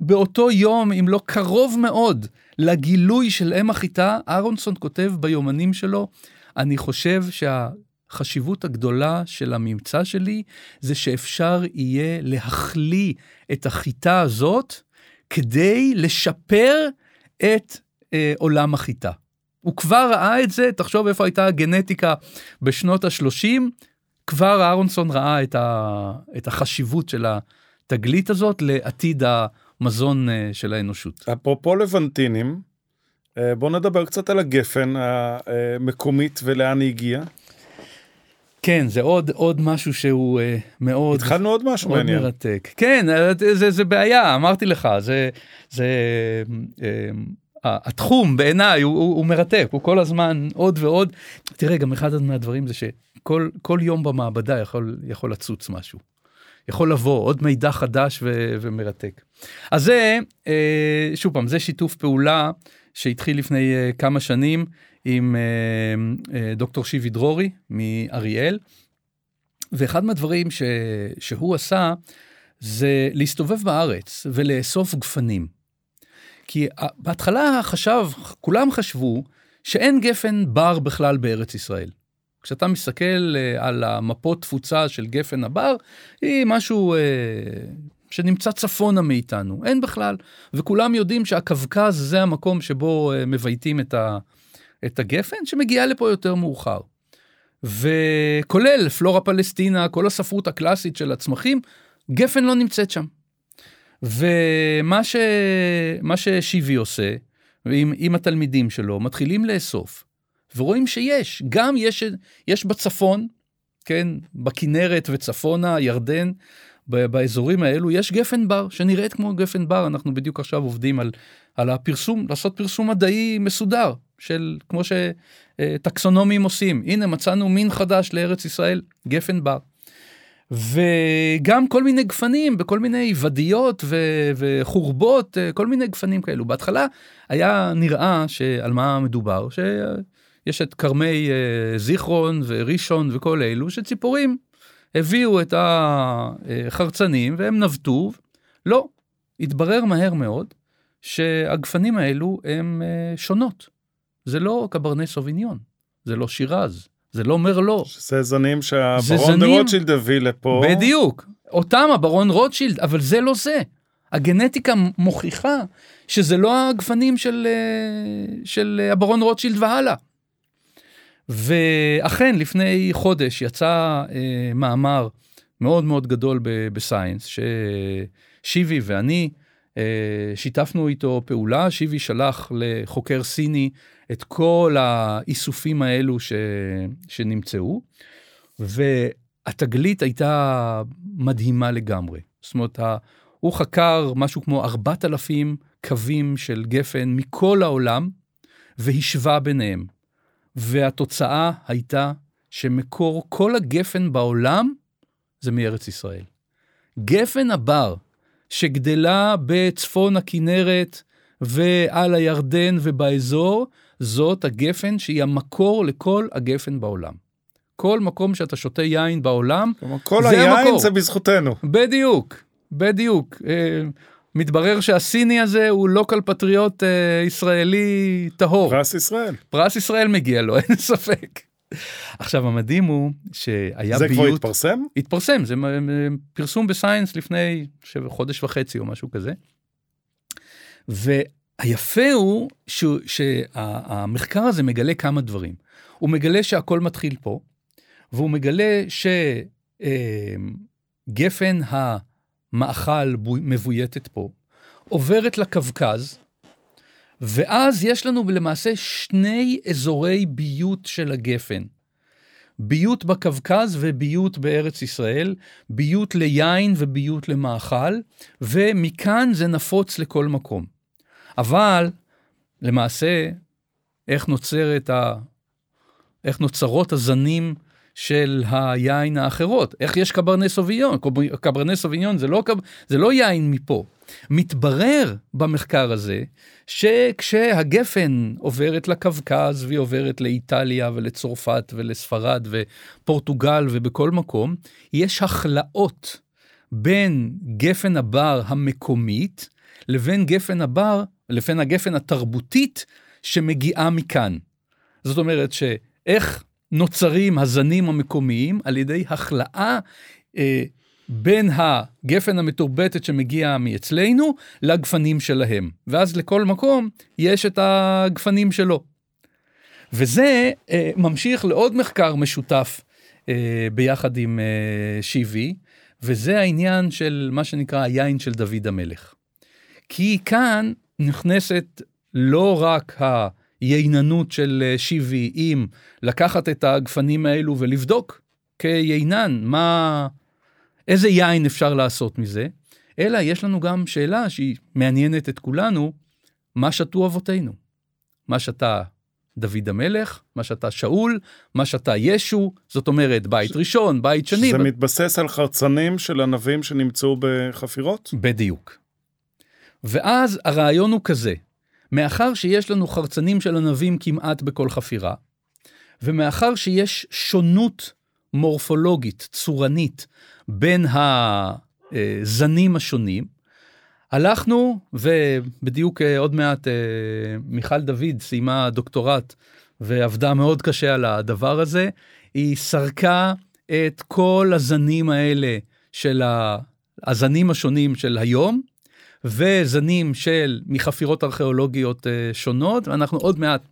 [SPEAKER 2] באותו יום, אם לא קרוב מאוד, לגילוי של אם החיטה, אהרונסון כותב ביומנים שלו, אני חושב שהחשיבות הגדולה של הממצא שלי זה שאפשר יהיה להחליא את החיטה הזאת כדי לשפר את אה, עולם החיטה. הוא כבר ראה את זה, תחשוב איפה הייתה הגנטיקה בשנות ה-30, כבר אהרונסון ראה את, ה, את החשיבות של התגלית הזאת לעתיד המזון אה, של האנושות.
[SPEAKER 1] אפרופו לבנטינים, אה, בוא נדבר קצת על הגפן המקומית ולאן היא הגיעה.
[SPEAKER 2] כן, זה עוד, עוד משהו שהוא אה, מאוד...
[SPEAKER 1] התחלנו עוד משהו
[SPEAKER 2] מאוד
[SPEAKER 1] מעניין.
[SPEAKER 2] מרתק. כן, אה, זה, זה בעיה, אמרתי לך, זה... זה אה, התחום בעיניי הוא, הוא, הוא מרתק, הוא כל הזמן עוד ועוד. תראה, גם אחד מהדברים זה שכל כל יום במעבדה יכול, יכול לצוץ משהו. יכול לבוא עוד מידע חדש ו, ומרתק. אז זה, אה, שוב פעם, זה שיתוף פעולה שהתחיל לפני אה, כמה שנים עם אה, אה, דוקטור שיבי דרורי מאריאל. ואחד מהדברים ש, שהוא עשה זה להסתובב בארץ ולאסוף גפנים. כי בהתחלה חשב, כולם חשבו שאין גפן בר בכלל בארץ ישראל. כשאתה מסתכל על המפות תפוצה של גפן הבר, היא משהו אה, שנמצא צפונה מאיתנו, אין בכלל. וכולם יודעים שהקווקז זה המקום שבו אה, מבייתים את, ה, את הגפן, שמגיעה לפה יותר מאוחר. וכולל פלורה פלסטינה, כל הספרות הקלאסית של הצמחים, גפן לא נמצאת שם. ומה ש... מה ששיבי עושה, עם, עם התלמידים שלו, מתחילים לאסוף, ורואים שיש, גם יש, יש בצפון, כן, בכנרת וצפונה, ירדן, באזורים האלו, יש גפן בר, שנראית כמו גפן בר, אנחנו בדיוק עכשיו עובדים על, על הפרסום, לעשות פרסום מדעי מסודר, של כמו שטקסונומים עושים. הנה, מצאנו מין חדש לארץ ישראל, גפן בר. וגם כל מיני גפנים בכל מיני ודיות ו- וחורבות, כל מיני גפנים כאלו. בהתחלה היה נראה שעל מה מדובר, שיש את כרמי זיכרון וראשון וכל אלו, שציפורים הביאו את החרצנים והם נבטו. לא, התברר מהר מאוד שהגפנים האלו הם שונות. זה לא קברני סוביניון, זה לא שירז, זה לא מרלו.
[SPEAKER 1] זה זנים שהברון דה רוטשילד הביא לפה.
[SPEAKER 2] בדיוק. אותם הברון רוטשילד, אבל זה לא זה. הגנטיקה מוכיחה שזה לא הגפנים של, של הברון רוטשילד והלאה. ואכן, לפני חודש יצא אה, מאמר מאוד מאוד גדול בסיינס, ששיבי ואני אה, שיתפנו איתו פעולה, שיבי שלח לחוקר סיני את כל האיסופים האלו ש, שנמצאו, והתגלית הייתה מדהימה לגמרי. זאת אומרת, הוא חקר משהו כמו 4,000 קווים של גפן מכל העולם, והשווה ביניהם. והתוצאה הייתה שמקור כל הגפן בעולם זה מארץ ישראל. גפן הבר, שגדלה בצפון הכנרת ועל הירדן ובאזור, זאת הגפן שהיא המקור לכל הגפן בעולם. כל מקום שאתה שותה יין בעולם,
[SPEAKER 1] כל
[SPEAKER 2] זה
[SPEAKER 1] היין
[SPEAKER 2] המקור.
[SPEAKER 1] זה בזכותנו.
[SPEAKER 2] בדיוק, בדיוק. אה, מתברר שהסיני הזה הוא לוקל פטריוט אה, ישראלי טהור.
[SPEAKER 1] פרס ישראל.
[SPEAKER 2] פרס ישראל מגיע לו, אין ספק. עכשיו המדהים הוא שהיה
[SPEAKER 1] זה כבר
[SPEAKER 2] ביות,
[SPEAKER 1] התפרסם?
[SPEAKER 2] התפרסם, זה פרסום בסיינס לפני חודש וחצי או משהו כזה. והיפה הוא ש- שהמחקר הזה מגלה כמה דברים. הוא מגלה שהכל מתחיל פה, והוא מגלה שגפן המאכל בו- מבויתת פה, עוברת לקווקז, ואז יש לנו למעשה שני אזורי ביות של הגפן. ביות בקווקז וביות בארץ ישראל, ביות ליין וביות למאכל, ומכאן זה נפוץ לכל מקום. אבל למעשה, איך ה... איך נוצרות הזנים של היין האחרות? איך יש קברני סוביון? קברני סוביון זה לא. זה לא יין מפה. מתברר במחקר הזה שכשהגפן עוברת לקווקז והיא עוברת לאיטליה ולצרפת ולספרד ופורטוגל ובכל מקום, יש הכלאות בין גפן הבר המקומית לבין גפן הבר, לבין הגפן התרבותית שמגיעה מכאן. זאת אומרת שאיך נוצרים הזנים המקומיים על ידי הכלאה אה, בין הגפן המתורבתת שמגיע מאצלנו לגפנים שלהם. ואז לכל מקום יש את הגפנים שלו. וזה אה, ממשיך לעוד מחקר משותף אה, ביחד עם אה, שיבי, וזה העניין של מה שנקרא היין של דוד המלך. כי כאן נכנסת לא רק הייננות של אה, שיבי עם לקחת את הגפנים האלו ולבדוק כיינן, מה, איזה יין אפשר לעשות מזה, אלא יש לנו גם שאלה שהיא מעניינת את כולנו, מה שתו אבותינו? מה שתה דוד המלך, מה שתה שאול, מה שתה ישו, זאת אומרת בית ראשון, בית שני.
[SPEAKER 1] שזה
[SPEAKER 2] ב-
[SPEAKER 1] מתבסס על חרצנים של ענבים שנמצאו בחפירות?
[SPEAKER 2] בדיוק. ואז הרעיון הוא כזה, מאחר שיש לנו חרצנים של ענבים כמעט בכל חפירה, ומאחר שיש שונות מורפולוגית, צורנית, בין הזנים השונים, הלכנו, ובדיוק אה, עוד מעט אה, מיכל דוד סיימה דוקטורט ועבדה מאוד קשה על הדבר הזה, היא סרקה את כל הזנים האלה של הזנים השונים של היום, וזנים של מחפירות ארכיאולוגיות אה, שונות, ואנחנו עוד מעט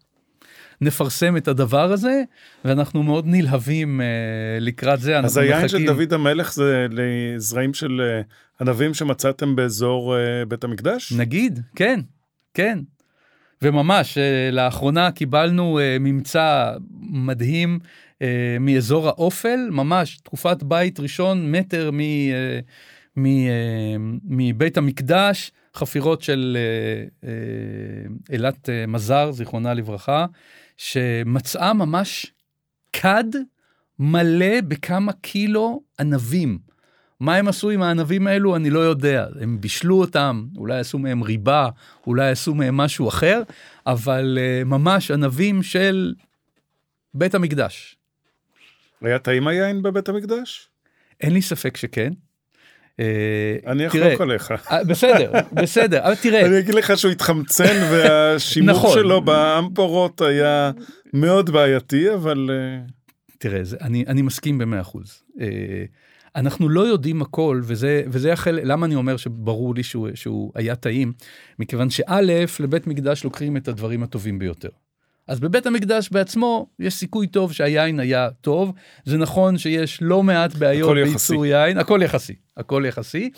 [SPEAKER 2] נפרסם את הדבר הזה, ואנחנו מאוד נלהבים אה, לקראת זה.
[SPEAKER 1] אז היין של דוד המלך זה לזרעים של אה, ענבים שמצאתם באזור בית המקדש?
[SPEAKER 2] נגיד, כן, כן. וממש, לאחרונה קיבלנו ממצא מדהים מאזור האופל, ממש תקופת בית ראשון, מטר מ, מבית המקדש, חפירות של אה, אה, אילת אה, מזר, זיכרונה לברכה, שמצאה ממש כד מלא בכמה קילו ענבים. מה הם עשו עם הענבים האלו אני לא יודע, הם בישלו אותם, אולי עשו מהם ריבה, אולי עשו מהם משהו אחר, אבל ממש ענבים של בית המקדש.
[SPEAKER 1] היה טעים היין בבית המקדש?
[SPEAKER 2] אין לי ספק שכן. Uh,
[SPEAKER 1] אני אחלוק עליך.
[SPEAKER 2] אה, בסדר, בסדר, אבל תראה,
[SPEAKER 1] אני אגיד לך שהוא התחמצן והשימוש
[SPEAKER 2] נכון.
[SPEAKER 1] שלו באמפורות היה מאוד בעייתי, אבל אה,
[SPEAKER 2] תראה, זה, אני, אני מסכים במאה אחוז. Uh, אנחנו לא יודעים הכל, וזה, וזה החל, למה אני אומר שברור לי שהוא, שהוא היה טעים? מכיוון שא', לבית מקדש לוקחים את הדברים הטובים ביותר. אז בבית המקדש בעצמו יש סיכוי טוב שהיין היה טוב. זה נכון שיש לא מעט בעיות. בייצור יין, הכל יחסי, הכל יחסי.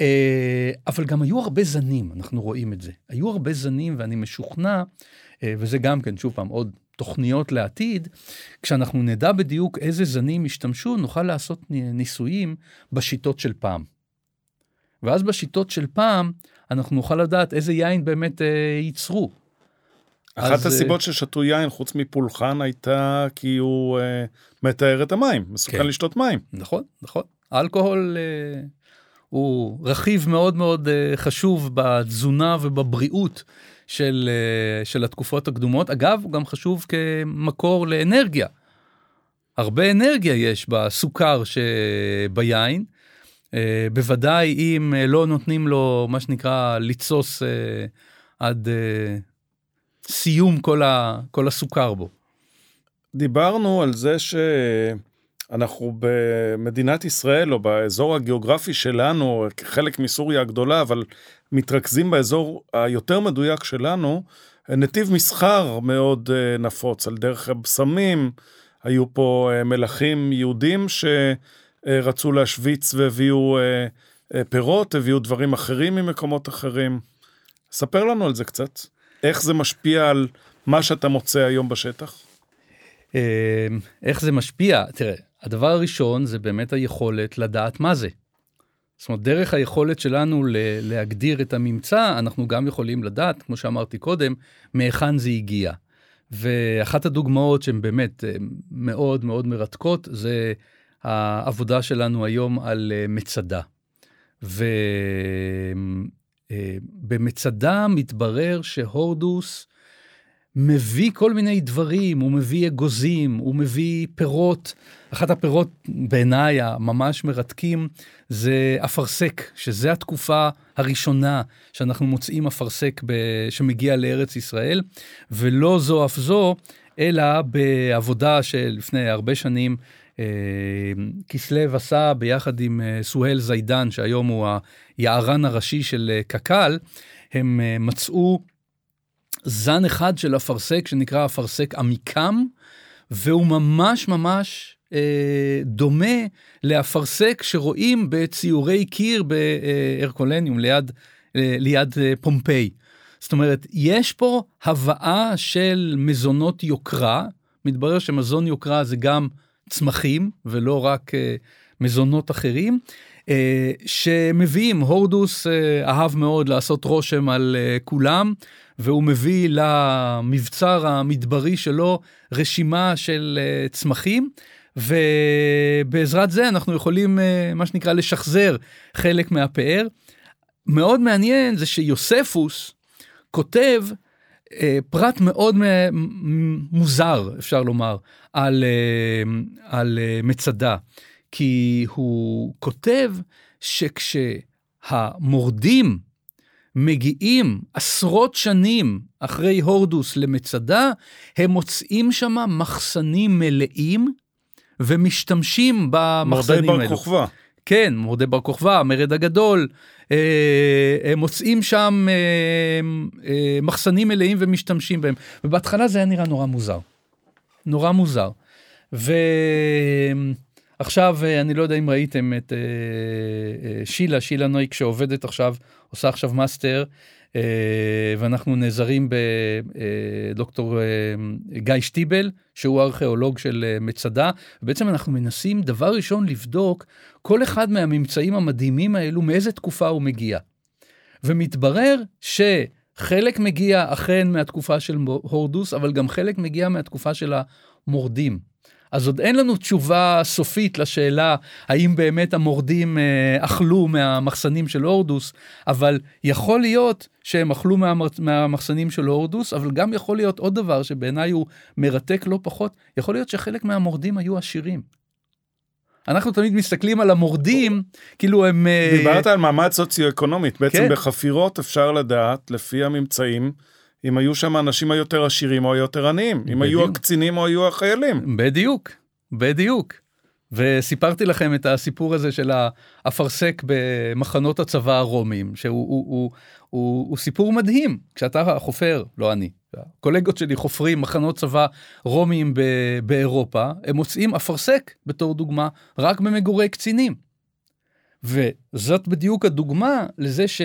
[SPEAKER 2] אה, אבל גם היו הרבה זנים, אנחנו רואים את זה. היו הרבה זנים ואני משוכנע, אה, וזה גם כן, שוב פעם, עוד תוכניות לעתיד, כשאנחנו נדע בדיוק איזה זנים השתמשו, נוכל לעשות ניסויים בשיטות של פעם. ואז בשיטות של פעם, אנחנו נוכל לדעת איזה יין באמת אה, ייצרו.
[SPEAKER 1] אחת
[SPEAKER 2] אז,
[SPEAKER 1] הסיבות ששתו יין חוץ מפולחן הייתה כי הוא אה, מתאר את המים, מסוכן
[SPEAKER 2] כן.
[SPEAKER 1] לשתות מים.
[SPEAKER 2] נכון, נכון. אלכוהול אה, הוא רכיב מאוד מאוד אה, חשוב בתזונה ובבריאות של, אה, של התקופות הקדומות. אגב, הוא גם חשוב כמקור לאנרגיה. הרבה אנרגיה יש בסוכר שביין. אה, בוודאי אם אה, לא נותנים לו, מה שנקרא, לתסוס אה, עד אה, סיום כל, ה, כל הסוכר בו.
[SPEAKER 1] דיברנו על זה שאנחנו במדינת ישראל או באזור הגיאוגרפי שלנו, חלק מסוריה הגדולה, אבל מתרכזים באזור היותר מדויק שלנו, נתיב מסחר מאוד אה, נפוץ, על דרך הבשמים, היו פה אה, מלכים יהודים שרצו להשוויץ והביאו אה, אה, פירות, הביאו דברים אחרים ממקומות אחרים. ספר לנו על זה קצת. איך זה משפיע על מה שאתה מוצא היום בשטח?
[SPEAKER 2] אה, איך זה משפיע? תראה, הדבר הראשון זה באמת היכולת לדעת מה זה. זאת אומרת, דרך היכולת שלנו להגדיר את הממצא, אנחנו גם יכולים לדעת, כמו שאמרתי קודם, מהיכן זה הגיע. ואחת הדוגמאות שהן באמת אה, מאוד מאוד מרתקות, זה העבודה שלנו היום על אה, מצדה. ובמצדה מתברר שהורדוס מביא כל מיני דברים, הוא מביא אגוזים, הוא מביא פירות. אחת הפירות בעיניי הממש מרתקים זה אפרסק, שזה התקופה הראשונה שאנחנו מוצאים אפרסק ב... שמגיע לארץ ישראל, ולא זו אף זו, אלא בעבודה שלפני הרבה שנים אה, כסלו עשה ביחד עם אה, סוהל זיידן, שהיום הוא היערן הראשי של אה, קק"ל, הם אה, מצאו זן אחד של אפרסק שנקרא אפרסק עמיקם, והוא ממש ממש דומה לאפרסק שרואים בציורי קיר בהרקולניום ליד, ליד פומפיי. זאת אומרת, יש פה הבאה של מזונות יוקרה, מתברר שמזון יוקרה זה גם צמחים ולא רק אה, מזונות אחרים. אה, שמביאים, הורדוס אה, אהב מאוד לעשות רושם על אה, כולם, והוא מביא למבצר המדברי שלו רשימה של צמחים, ובעזרת זה אנחנו יכולים, מה שנקרא, לשחזר חלק מהפאר. מאוד מעניין זה שיוספוס כותב פרט מאוד מוזר, אפשר לומר, על, על מצדה. כי הוא כותב שכשהמורדים מגיעים עשרות שנים אחרי הורדוס למצדה, הם מוצאים שם מחסנים מלאים ומשתמשים במחסנים האלו.
[SPEAKER 1] מורדי בר כוכבא.
[SPEAKER 2] כן, מורדי בר כוכבא, המרד הגדול, אה, הם מוצאים שם אה, אה, מחסנים מלאים ומשתמשים בהם. ובהתחלה זה היה נראה נורא מוזר. נורא מוזר. ו... עכשיו, אני לא יודע אם ראיתם את אה, אה, שילה, שילה נויק שעובדת עכשיו, עושה עכשיו מאסטר, אה, ואנחנו נעזרים בדוקטור גיא שטיבל, שהוא ארכיאולוג של מצדה, ובעצם אנחנו מנסים דבר ראשון לבדוק כל אחד מהממצאים המדהימים האלו, מאיזה תקופה הוא מגיע. ומתברר שחלק מגיע אכן מהתקופה של הורדוס, אבל גם חלק מגיע מהתקופה של המורדים. אז עוד אין לנו תשובה סופית לשאלה האם באמת המורדים אה, אכלו מהמחסנים של הורדוס, אבל יכול להיות שהם אכלו מהמר... מהמחסנים של הורדוס, אבל גם יכול להיות עוד דבר שבעיניי הוא מרתק לא פחות, יכול להיות שחלק מהמורדים היו עשירים. אנחנו תמיד מסתכלים על המורדים, כאילו הם...
[SPEAKER 1] אה, דיברת על מעמד סוציו-אקונומית, בעצם
[SPEAKER 2] כן.
[SPEAKER 1] בחפירות אפשר לדעת, לפי הממצאים, אם היו שם האנשים היותר עשירים או היותר עניים, אם
[SPEAKER 2] בדיוק.
[SPEAKER 1] היו הקצינים או היו החיילים.
[SPEAKER 2] בדיוק, בדיוק. וסיפרתי לכם את הסיפור הזה של האפרסק במחנות הצבא הרומיים, שהוא הוא, הוא, הוא, הוא סיפור מדהים. כשאתה חופר, לא אני, הקולגות שלי חופרים מחנות צבא רומיים ב- באירופה, הם מוצאים אפרסק בתור דוגמה רק במגורי קצינים. וזאת בדיוק הדוגמה לזה ש...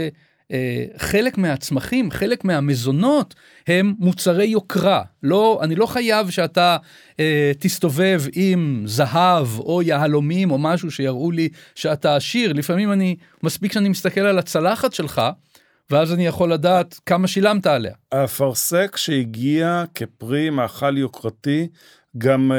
[SPEAKER 2] אה, חלק מהצמחים, חלק מהמזונות הם מוצרי יוקרה. לא, אני לא חייב שאתה אה, תסתובב עם זהב או יהלומים או משהו שיראו לי שאתה עשיר. לפעמים אני, מספיק שאני מסתכל על הצלחת שלך, ואז אני יכול לדעת כמה שילמת עליה.
[SPEAKER 1] האפרסק שהגיע כפרי מאכל יוקרתי, גם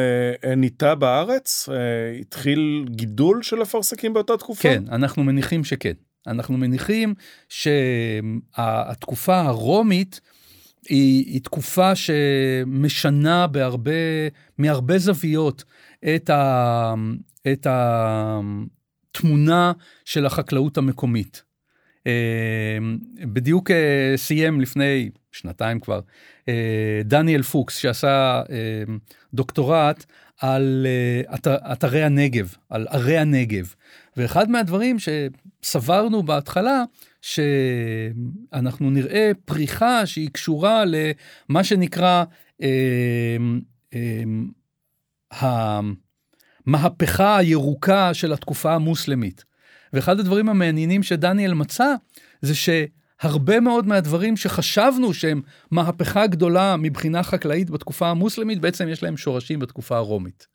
[SPEAKER 1] אה, ניטע בארץ? אה, התחיל גידול של אפרסקים באותה תקופה?
[SPEAKER 2] כן, אנחנו מניחים שכן. אנחנו מניחים שהתקופה הרומית היא, היא תקופה שמשנה בהרבה, מהרבה זוויות את, ה, את התמונה של החקלאות המקומית. אה, בדיוק אה, סיים לפני שנתיים כבר אה, דניאל פוקס שעשה דוקטורט על אתר, אתרי הנגב, על ערי הנגב. ואחד מהדברים שסברנו בהתחלה, שאנחנו נראה פריחה שהיא קשורה למה שנקרא אה, אה, המהפכה הירוקה של התקופה המוסלמית. ואחד הדברים המעניינים שדניאל מצא, זה שהרבה מאוד מהדברים שחשבנו שהם מהפכה גדולה מבחינה חקלאית בתקופה המוסלמית, בעצם יש להם שורשים בתקופה הרומית.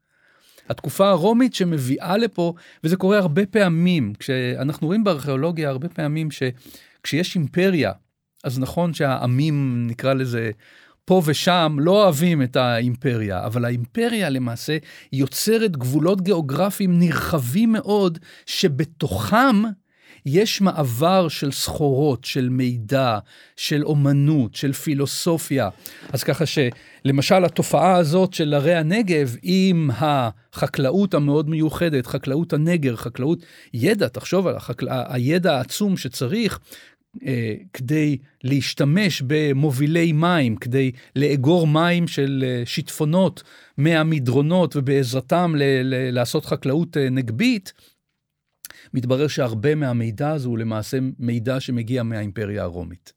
[SPEAKER 2] התקופה הרומית שמביאה לפה, וזה קורה הרבה פעמים, כשאנחנו רואים בארכיאולוגיה הרבה פעמים שכשיש אימפריה, אז נכון שהעמים, נקרא לזה, פה ושם לא אוהבים את האימפריה, אבל האימפריה למעשה יוצרת גבולות גיאוגרפיים נרחבים מאוד, שבתוכם יש מעבר של סחורות, של מידע, של אומנות, של פילוסופיה. אז ככה שלמשל התופעה הזאת של ערי הנגב עם החקלאות המאוד מיוחדת, חקלאות הנגר, חקלאות ידע, תחשוב על החקל... הידע העצום שצריך, אה, כדי להשתמש במובילי מים, כדי לאגור מים של אה, שיטפונות מהמדרונות ובעזרתם ל- ל- לעשות חקלאות אה, נגבית, מתברר שהרבה מהמידע הזה הוא למעשה מידע שמגיע מהאימפריה הרומית.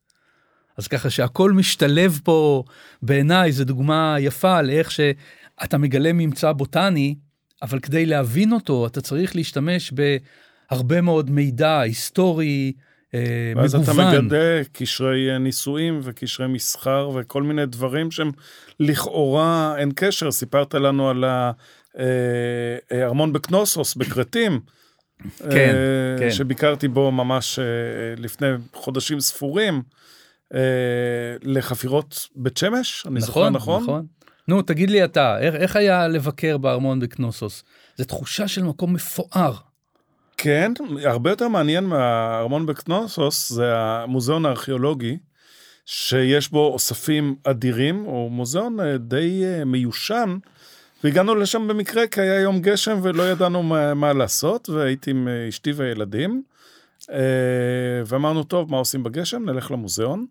[SPEAKER 2] אז ככה שהכל משתלב פה, בעיניי זו דוגמה יפה לאיך שאתה מגלה ממצא בוטני, אבל כדי להבין אותו אתה צריך להשתמש בהרבה מאוד מידע היסטורי,
[SPEAKER 1] אה, ואז מגוון. אתה מגדה קשרי נישואים וקשרי מסחר וכל מיני דברים שהם לכאורה אין קשר. סיפרת לנו על הארמון אה, בקנוסוס בכרתים.
[SPEAKER 2] כן,
[SPEAKER 1] אה,
[SPEAKER 2] כן.
[SPEAKER 1] שביקרתי בו ממש אה, לפני חודשים ספורים, אה, לחפירות בית שמש, אני
[SPEAKER 2] נכון,
[SPEAKER 1] זוכר נכון?
[SPEAKER 2] נכון. נו, תגיד לי אתה, איך, איך היה לבקר בארמון בקנוסוס? זו תחושה של מקום מפואר.
[SPEAKER 1] כן, הרבה יותר מעניין מהארמון בקנוסוס, זה המוזיאון הארכיאולוגי, שיש בו אוספים אדירים, הוא מוזיאון די מיושן. והגענו לשם במקרה כי היה יום גשם ולא ידענו מה, מה לעשות, והייתי עם אה, אשתי וילדים, אה, ואמרנו, טוב, מה עושים בגשם? נלך למוזיאון.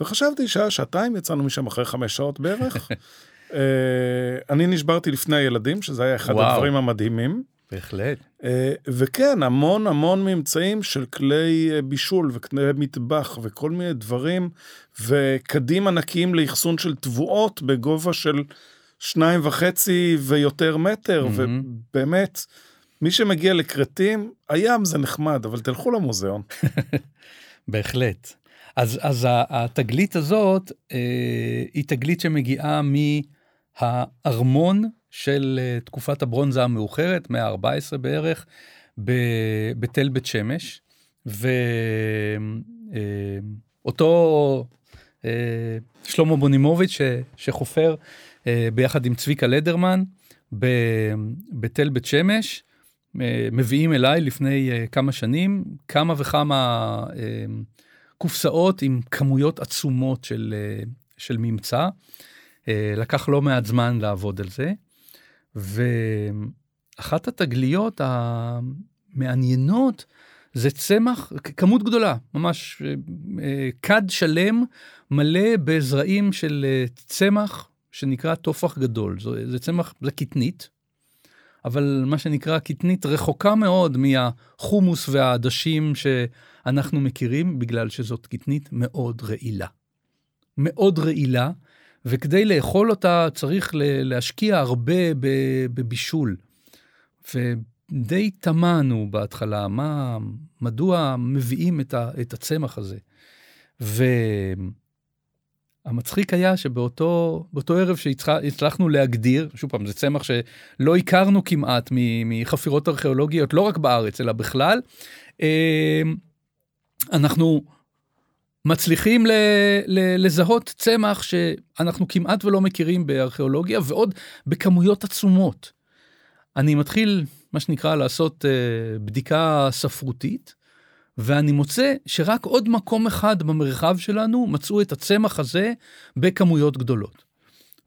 [SPEAKER 1] וחשבתי שעה, שעתיים, יצאנו משם אחרי חמש שעות בערך. אה, אני נשברתי לפני הילדים, שזה היה אחד וואו. הדברים המדהימים.
[SPEAKER 2] בהחלט.
[SPEAKER 1] וכן, המון המון ממצאים של כלי בישול וכלי מטבח וכל מיני דברים, וקדים ענקיים לאחסון של תבואות בגובה של שניים וחצי ויותר מטר, mm-hmm. ובאמת, מי שמגיע לכרתים, הים זה נחמד, אבל תלכו למוזיאון.
[SPEAKER 2] בהחלט. אז, אז התגלית הזאת אה, היא תגלית שמגיעה מהארמון של אה, תקופת הברונזה המאוחרת, מאה ה-14 בערך, בתל בית שמש, ואותו אה, אה, שלמה בונימוביץ' ש, שחופר ביחד עם צביקה לדרמן בתל בית שמש. אה, מביאים אליי לפני אה, כמה שנים כמה וכמה קופסאות עם כמויות עצומות של, של ממצא. לקח לא מעט זמן לעבוד על זה. ואחת התגליות המעניינות זה צמח, כמות גדולה, ממש כד שלם מלא בזרעים של צמח שנקרא טופח גדול. זה, זה צמח, זה קטנית, אבל מה שנקרא קטנית רחוקה מאוד מהחומוס והעדשים שאנחנו מכירים, בגלל שזאת קטנית מאוד רעילה. מאוד רעילה, וכדי לאכול אותה צריך להשקיע הרבה בבישול. ודי תמהנו בהתחלה, מה, מדוע מביאים את הצמח הזה. ו... המצחיק היה שבאותו ערב שהצלחנו להגדיר, שוב פעם, זה צמח שלא הכרנו כמעט מחפירות ארכיאולוגיות, לא רק בארץ, אלא בכלל, אמ, אנחנו מצליחים ל, ל, לזהות צמח שאנחנו כמעט ולא מכירים בארכיאולוגיה, ועוד בכמויות עצומות. אני מתחיל, מה שנקרא, לעשות uh, בדיקה ספרותית, ואני מוצא שרק עוד מקום אחד במרחב שלנו מצאו את הצמח הזה בכמויות גדולות.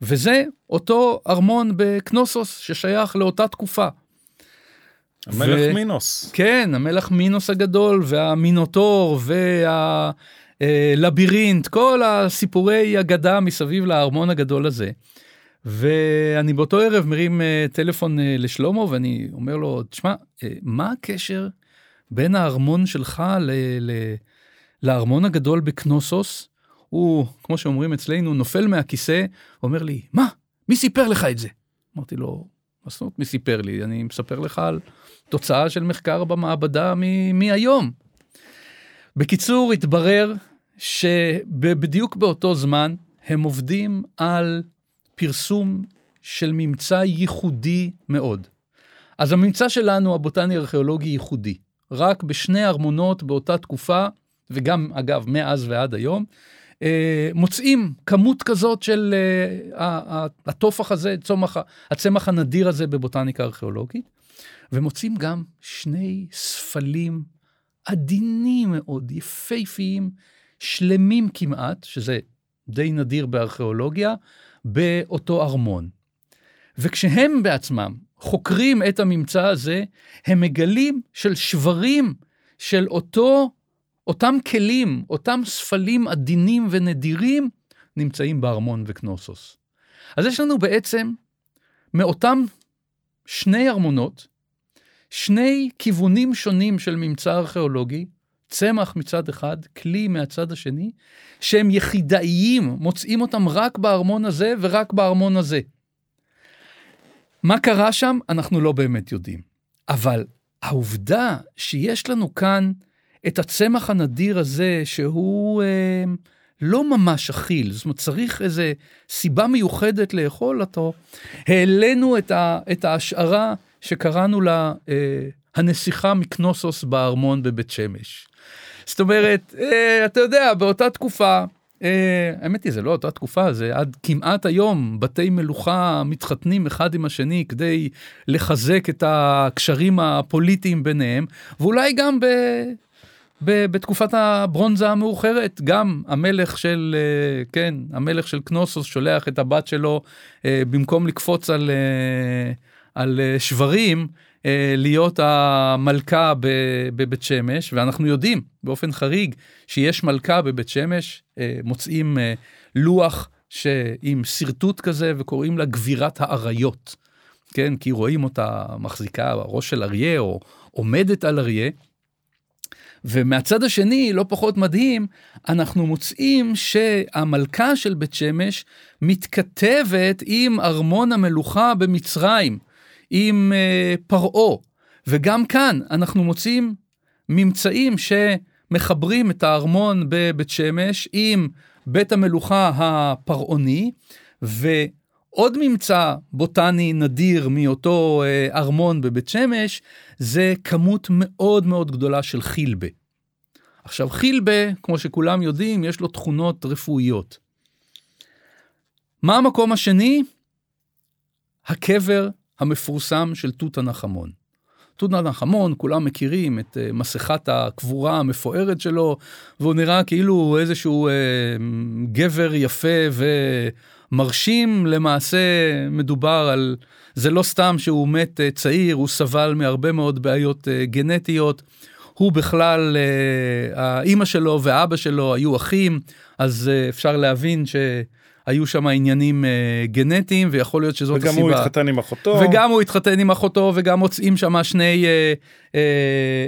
[SPEAKER 2] וזה אותו ארמון בקנוסוס ששייך לאותה תקופה.
[SPEAKER 1] המלך ו... מינוס.
[SPEAKER 2] כן, המלך מינוס הגדול והמינוטור והלבירינט, כל הסיפורי אגדה מסביב לארמון הגדול הזה. ואני באותו ערב מרים אה, טלפון אה, לשלומו ואני אומר לו, תשמע, אה, מה הקשר בין הארמון שלך ל... ל... לארמון הגדול בקנוסוס? הוא, כמו שאומרים אצלנו, נופל מהכיסא, אומר לי, מה? מי סיפר לך את זה? אמרתי לו, מה זאת אומרת מי סיפר לי? אני מספר לך על תוצאה של מחקר במעבדה מהיום. בקיצור, התברר שבדיוק באותו זמן הם עובדים על פרסום של ממצא ייחודי מאוד. אז הממצא שלנו, הבוטני ארכיאולוגי ייחודי. רק בשני ארמונות באותה תקופה, וגם אגב מאז ועד היום, אה, מוצאים כמות כזאת של אה, התופח הזה, צומח, הצמח הנדיר הזה בבוטניקה ארכיאולוגית, ומוצאים גם שני ספלים עדינים מאוד, יפהפיים, שלמים כמעט, שזה די נדיר בארכיאולוגיה, באותו ארמון. וכשהם בעצמם חוקרים את הממצא הזה, הם מגלים של שברים של אותו אותם כלים, אותם ספלים עדינים ונדירים, נמצאים בארמון וקנוסוס. אז יש לנו בעצם מאותם שני ארמונות, שני כיוונים שונים של ממצא ארכיאולוגי, צמח מצד אחד, כלי מהצד השני, שהם יחידאיים, מוצאים אותם רק בארמון הזה ורק בארמון הזה. מה קרה שם, אנחנו לא באמת יודעים. אבל העובדה שיש לנו כאן את הצמח הנדיר הזה, שהוא אה, לא ממש אכיל, זאת אומרת, צריך איזה סיבה מיוחדת לאכול אותו. העלינו את, ה, את ההשערה שקראנו לה אה, הנסיכה מקנוסוס בארמון בבית שמש. זאת אומרת, אה, אתה יודע, באותה תקופה, האמת היא, זה לא אותה תקופה, זה עד כמעט היום, בתי מלוכה מתחתנים אחד עם השני כדי לחזק את הקשרים הפוליטיים ביניהם, ואולי גם ב... בתקופת הברונזה המאוחרת, גם המלך של, אה, כן, המלך של קנוסוס שולח את הבת שלו, אה, במקום לקפוץ על, אה, על שברים, להיות המלכה בבית שמש, ואנחנו יודעים באופן חריג שיש מלכה בבית שמש, מוצאים לוח עם שרטוט כזה וקוראים לה גבירת האריות, כן, כי רואים אותה מחזיקה ראש של אריה או עומדת על אריה. ומהצד השני, לא פחות מדהים, אנחנו מוצאים שהמלכה של בית שמש מתכתבת עם ארמון המלוכה במצרים, עם uh, פרעה. וגם כאן אנחנו מוצאים ממצאים שמחברים את הארמון בבית שמש עם בית המלוכה הפרעוני, ועוד ממצא בוטני נדיר מאותו uh, ארמון בבית שמש, זה כמות מאוד מאוד גדולה של חילבה. עכשיו חילבה, כמו שכולם יודעים, יש לו תכונות רפואיות. מה המקום השני? הקבר המפורסם של תות הנחמון. תות הנחמון, כולם מכירים את uh, מסכת הקבורה המפוארת שלו, והוא נראה כאילו איזשהו uh, גבר יפה ומרשים, למעשה מדובר על זה לא סתם שהוא מת אה, צעיר, הוא סבל מהרבה מאוד בעיות אה, גנטיות. הוא בכלל, אה, האימא שלו ואבא שלו היו אחים, אז אפשר להבין שהיו שם עניינים גנטיים, ויכול להיות שזאת
[SPEAKER 1] וגם
[SPEAKER 2] הסיבה.
[SPEAKER 1] וגם הוא התחתן עם אחותו.
[SPEAKER 2] וגם הוא התחתן עם אחותו, וגם מוצאים שם שני אה, אה,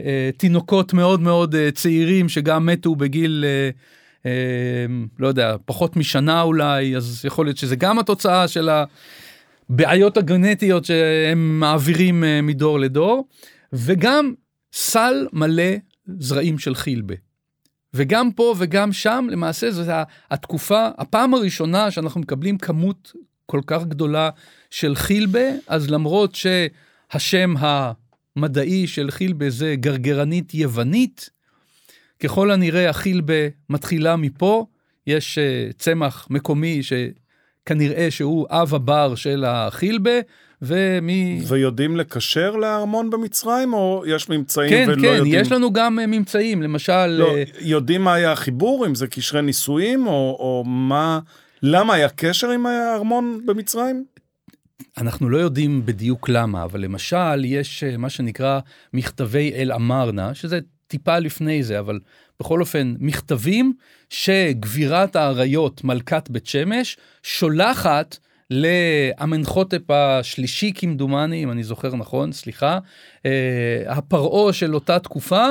[SPEAKER 2] אה, תינוקות מאוד מאוד אה, צעירים, שגם מתו בגיל... אה, אה, לא יודע, פחות משנה אולי, אז יכול להיות שזה גם התוצאה של. הבעיות הגנטיות שהם מעבירים אה, מדור לדור, וגם סל מלא זרעים של חילבה. וגם פה וגם שם, למעשה זו התקופה, הפעם הראשונה שאנחנו מקבלים כמות כל כך גדולה של חילבה, אז למרות שהשם המדעי של חילבה זה גרגרנית יוונית, ככל הנראה החילבה מתחילה מפה, יש uh, צמח מקומי שכנראה שהוא אב הבר של החילבה, ומי...
[SPEAKER 1] ויודעים לקשר לארמון במצרים, או יש ממצאים
[SPEAKER 2] כן,
[SPEAKER 1] ולא
[SPEAKER 2] כן,
[SPEAKER 1] יודעים?
[SPEAKER 2] יש לנו גם uh, ממצאים, למשל...
[SPEAKER 1] לא,
[SPEAKER 2] אה,
[SPEAKER 1] יודעים מה היה החיבור, אם זה קשרי נישואים, או, או מה... למה היה קשר עם הארמון במצרים?
[SPEAKER 2] אנחנו לא יודעים בדיוק למה, אבל למשל, יש אה, מה שנקרא מכתבי אל-אמרנה, שזה טיפה לפני זה, אבל בכל אופן, מכתבים שגבירת האריות, מלכת בית שמש, שולחת לאמנחותפ השלישי כמדומני, אם אני זוכר נכון, סליחה, אה, הפרעה של אותה תקופה,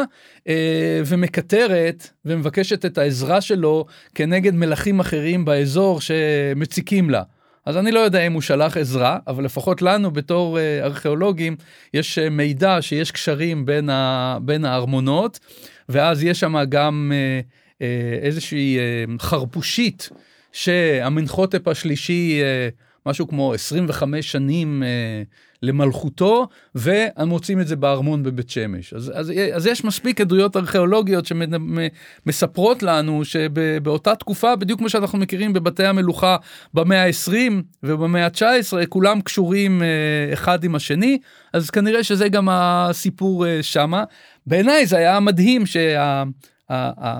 [SPEAKER 2] אה, ומקטרת ומבקשת את העזרה שלו כנגד מלכים אחרים באזור שמציקים לה. אז אני לא יודע אם הוא שלח עזרה, אבל לפחות לנו בתור אה, ארכיאולוגים יש מידע שיש קשרים בין, ה, בין הארמונות, ואז יש שם גם איזושהי חרפושית שהמנחותפ השלישי, אה, משהו כמו 25 שנים אה, למלכותו, ומוצאים את זה בארמון בבית שמש. אז, אז, אז יש מספיק עדויות ארכיאולוגיות שמספרות לנו שבאותה תקופה, בדיוק כמו שאנחנו מכירים בבתי המלוכה במאה ה-20 ובמאה ה-19, כולם קשורים אה, אחד עם השני, אז כנראה שזה גם הסיפור שמה. בעיניי זה היה מדהים שה...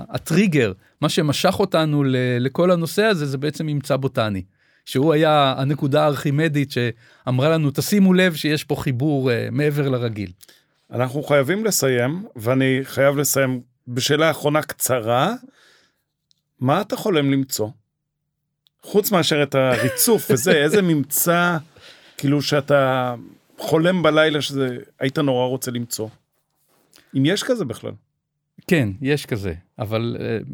[SPEAKER 2] הטריגר, מה שמשך אותנו לכל הנושא הזה, זה בעצם ממצא בוטני. שהוא היה הנקודה הארכימדית שאמרה לנו, תשימו לב שיש פה חיבור uh, מעבר לרגיל.
[SPEAKER 1] אנחנו חייבים לסיים, ואני חייב לסיים בשאלה אחרונה קצרה. מה אתה חולם למצוא? חוץ מאשר את הריצוף וזה, איזה ממצא, כאילו שאתה חולם בלילה שזה, היית נורא רוצה למצוא. אם יש כזה בכלל.
[SPEAKER 2] כן, יש כזה, אבל uh,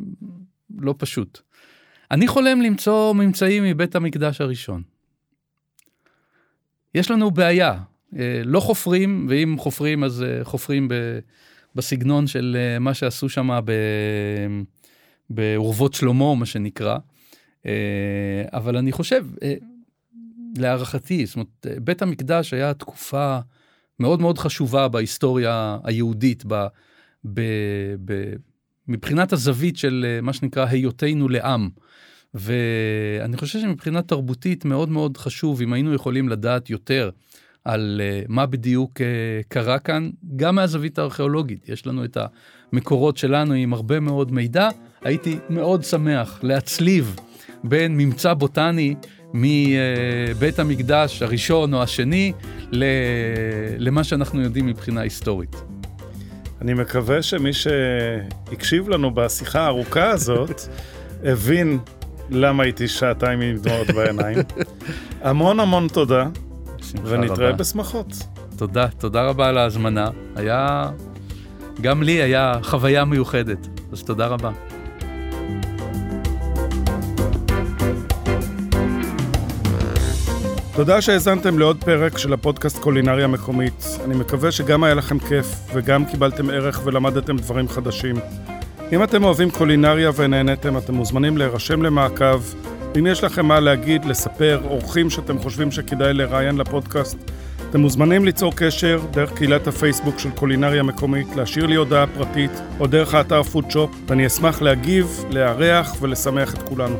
[SPEAKER 2] לא פשוט. אני חולם למצוא ממצאים מבית המקדש הראשון. יש לנו בעיה, אה, לא חופרים, ואם חופרים אז אה, חופרים ב, בסגנון של אה, מה שעשו שם באורוות שלמה, מה שנקרא. אבל אני חושב, להערכתי, זאת אומרת, בית המקדש היה תקופה מאוד מאוד חשובה בהיסטוריה היהודית, ב, ב, ב, מבחינת הזווית של מה שנקרא היותנו לעם. ואני חושב שמבחינה תרבותית מאוד מאוד חשוב אם היינו יכולים לדעת יותר על uh, מה בדיוק uh, קרה כאן, גם מהזווית הארכיאולוגית. יש לנו את המקורות שלנו עם הרבה מאוד מידע. הייתי מאוד שמח להצליב בין ממצא בוטני מבית המקדש הראשון או השני למה שאנחנו יודעים מבחינה היסטורית.
[SPEAKER 1] אני מקווה שמי שהקשיב לנו בשיחה הארוכה הזאת הבין למה הייתי שעתיים עם דמעות בעיניים. המון המון תודה, ונתראה בשמחות.
[SPEAKER 2] תודה, תודה רבה על ההזמנה. היה, גם לי היה חוויה מיוחדת, אז תודה רבה.
[SPEAKER 1] תודה שהאזנתם לעוד פרק של הפודקאסט קולינריה מקומית. אני מקווה שגם היה לכם כיף וגם קיבלתם ערך ולמדתם דברים חדשים. אם אתם אוהבים קולינריה ונהנתם, אתם מוזמנים להירשם למעקב. אם יש לכם מה להגיד, לספר, אורחים שאתם חושבים שכדאי לראיין לפודקאסט, אתם מוזמנים ליצור קשר דרך קהילת הפייסבוק של קולינריה מקומית, להשאיר לי הודעה פרטית או דרך האתר פודשופ, ואני אשמח להגיב, לארח ולשמח את כולנו.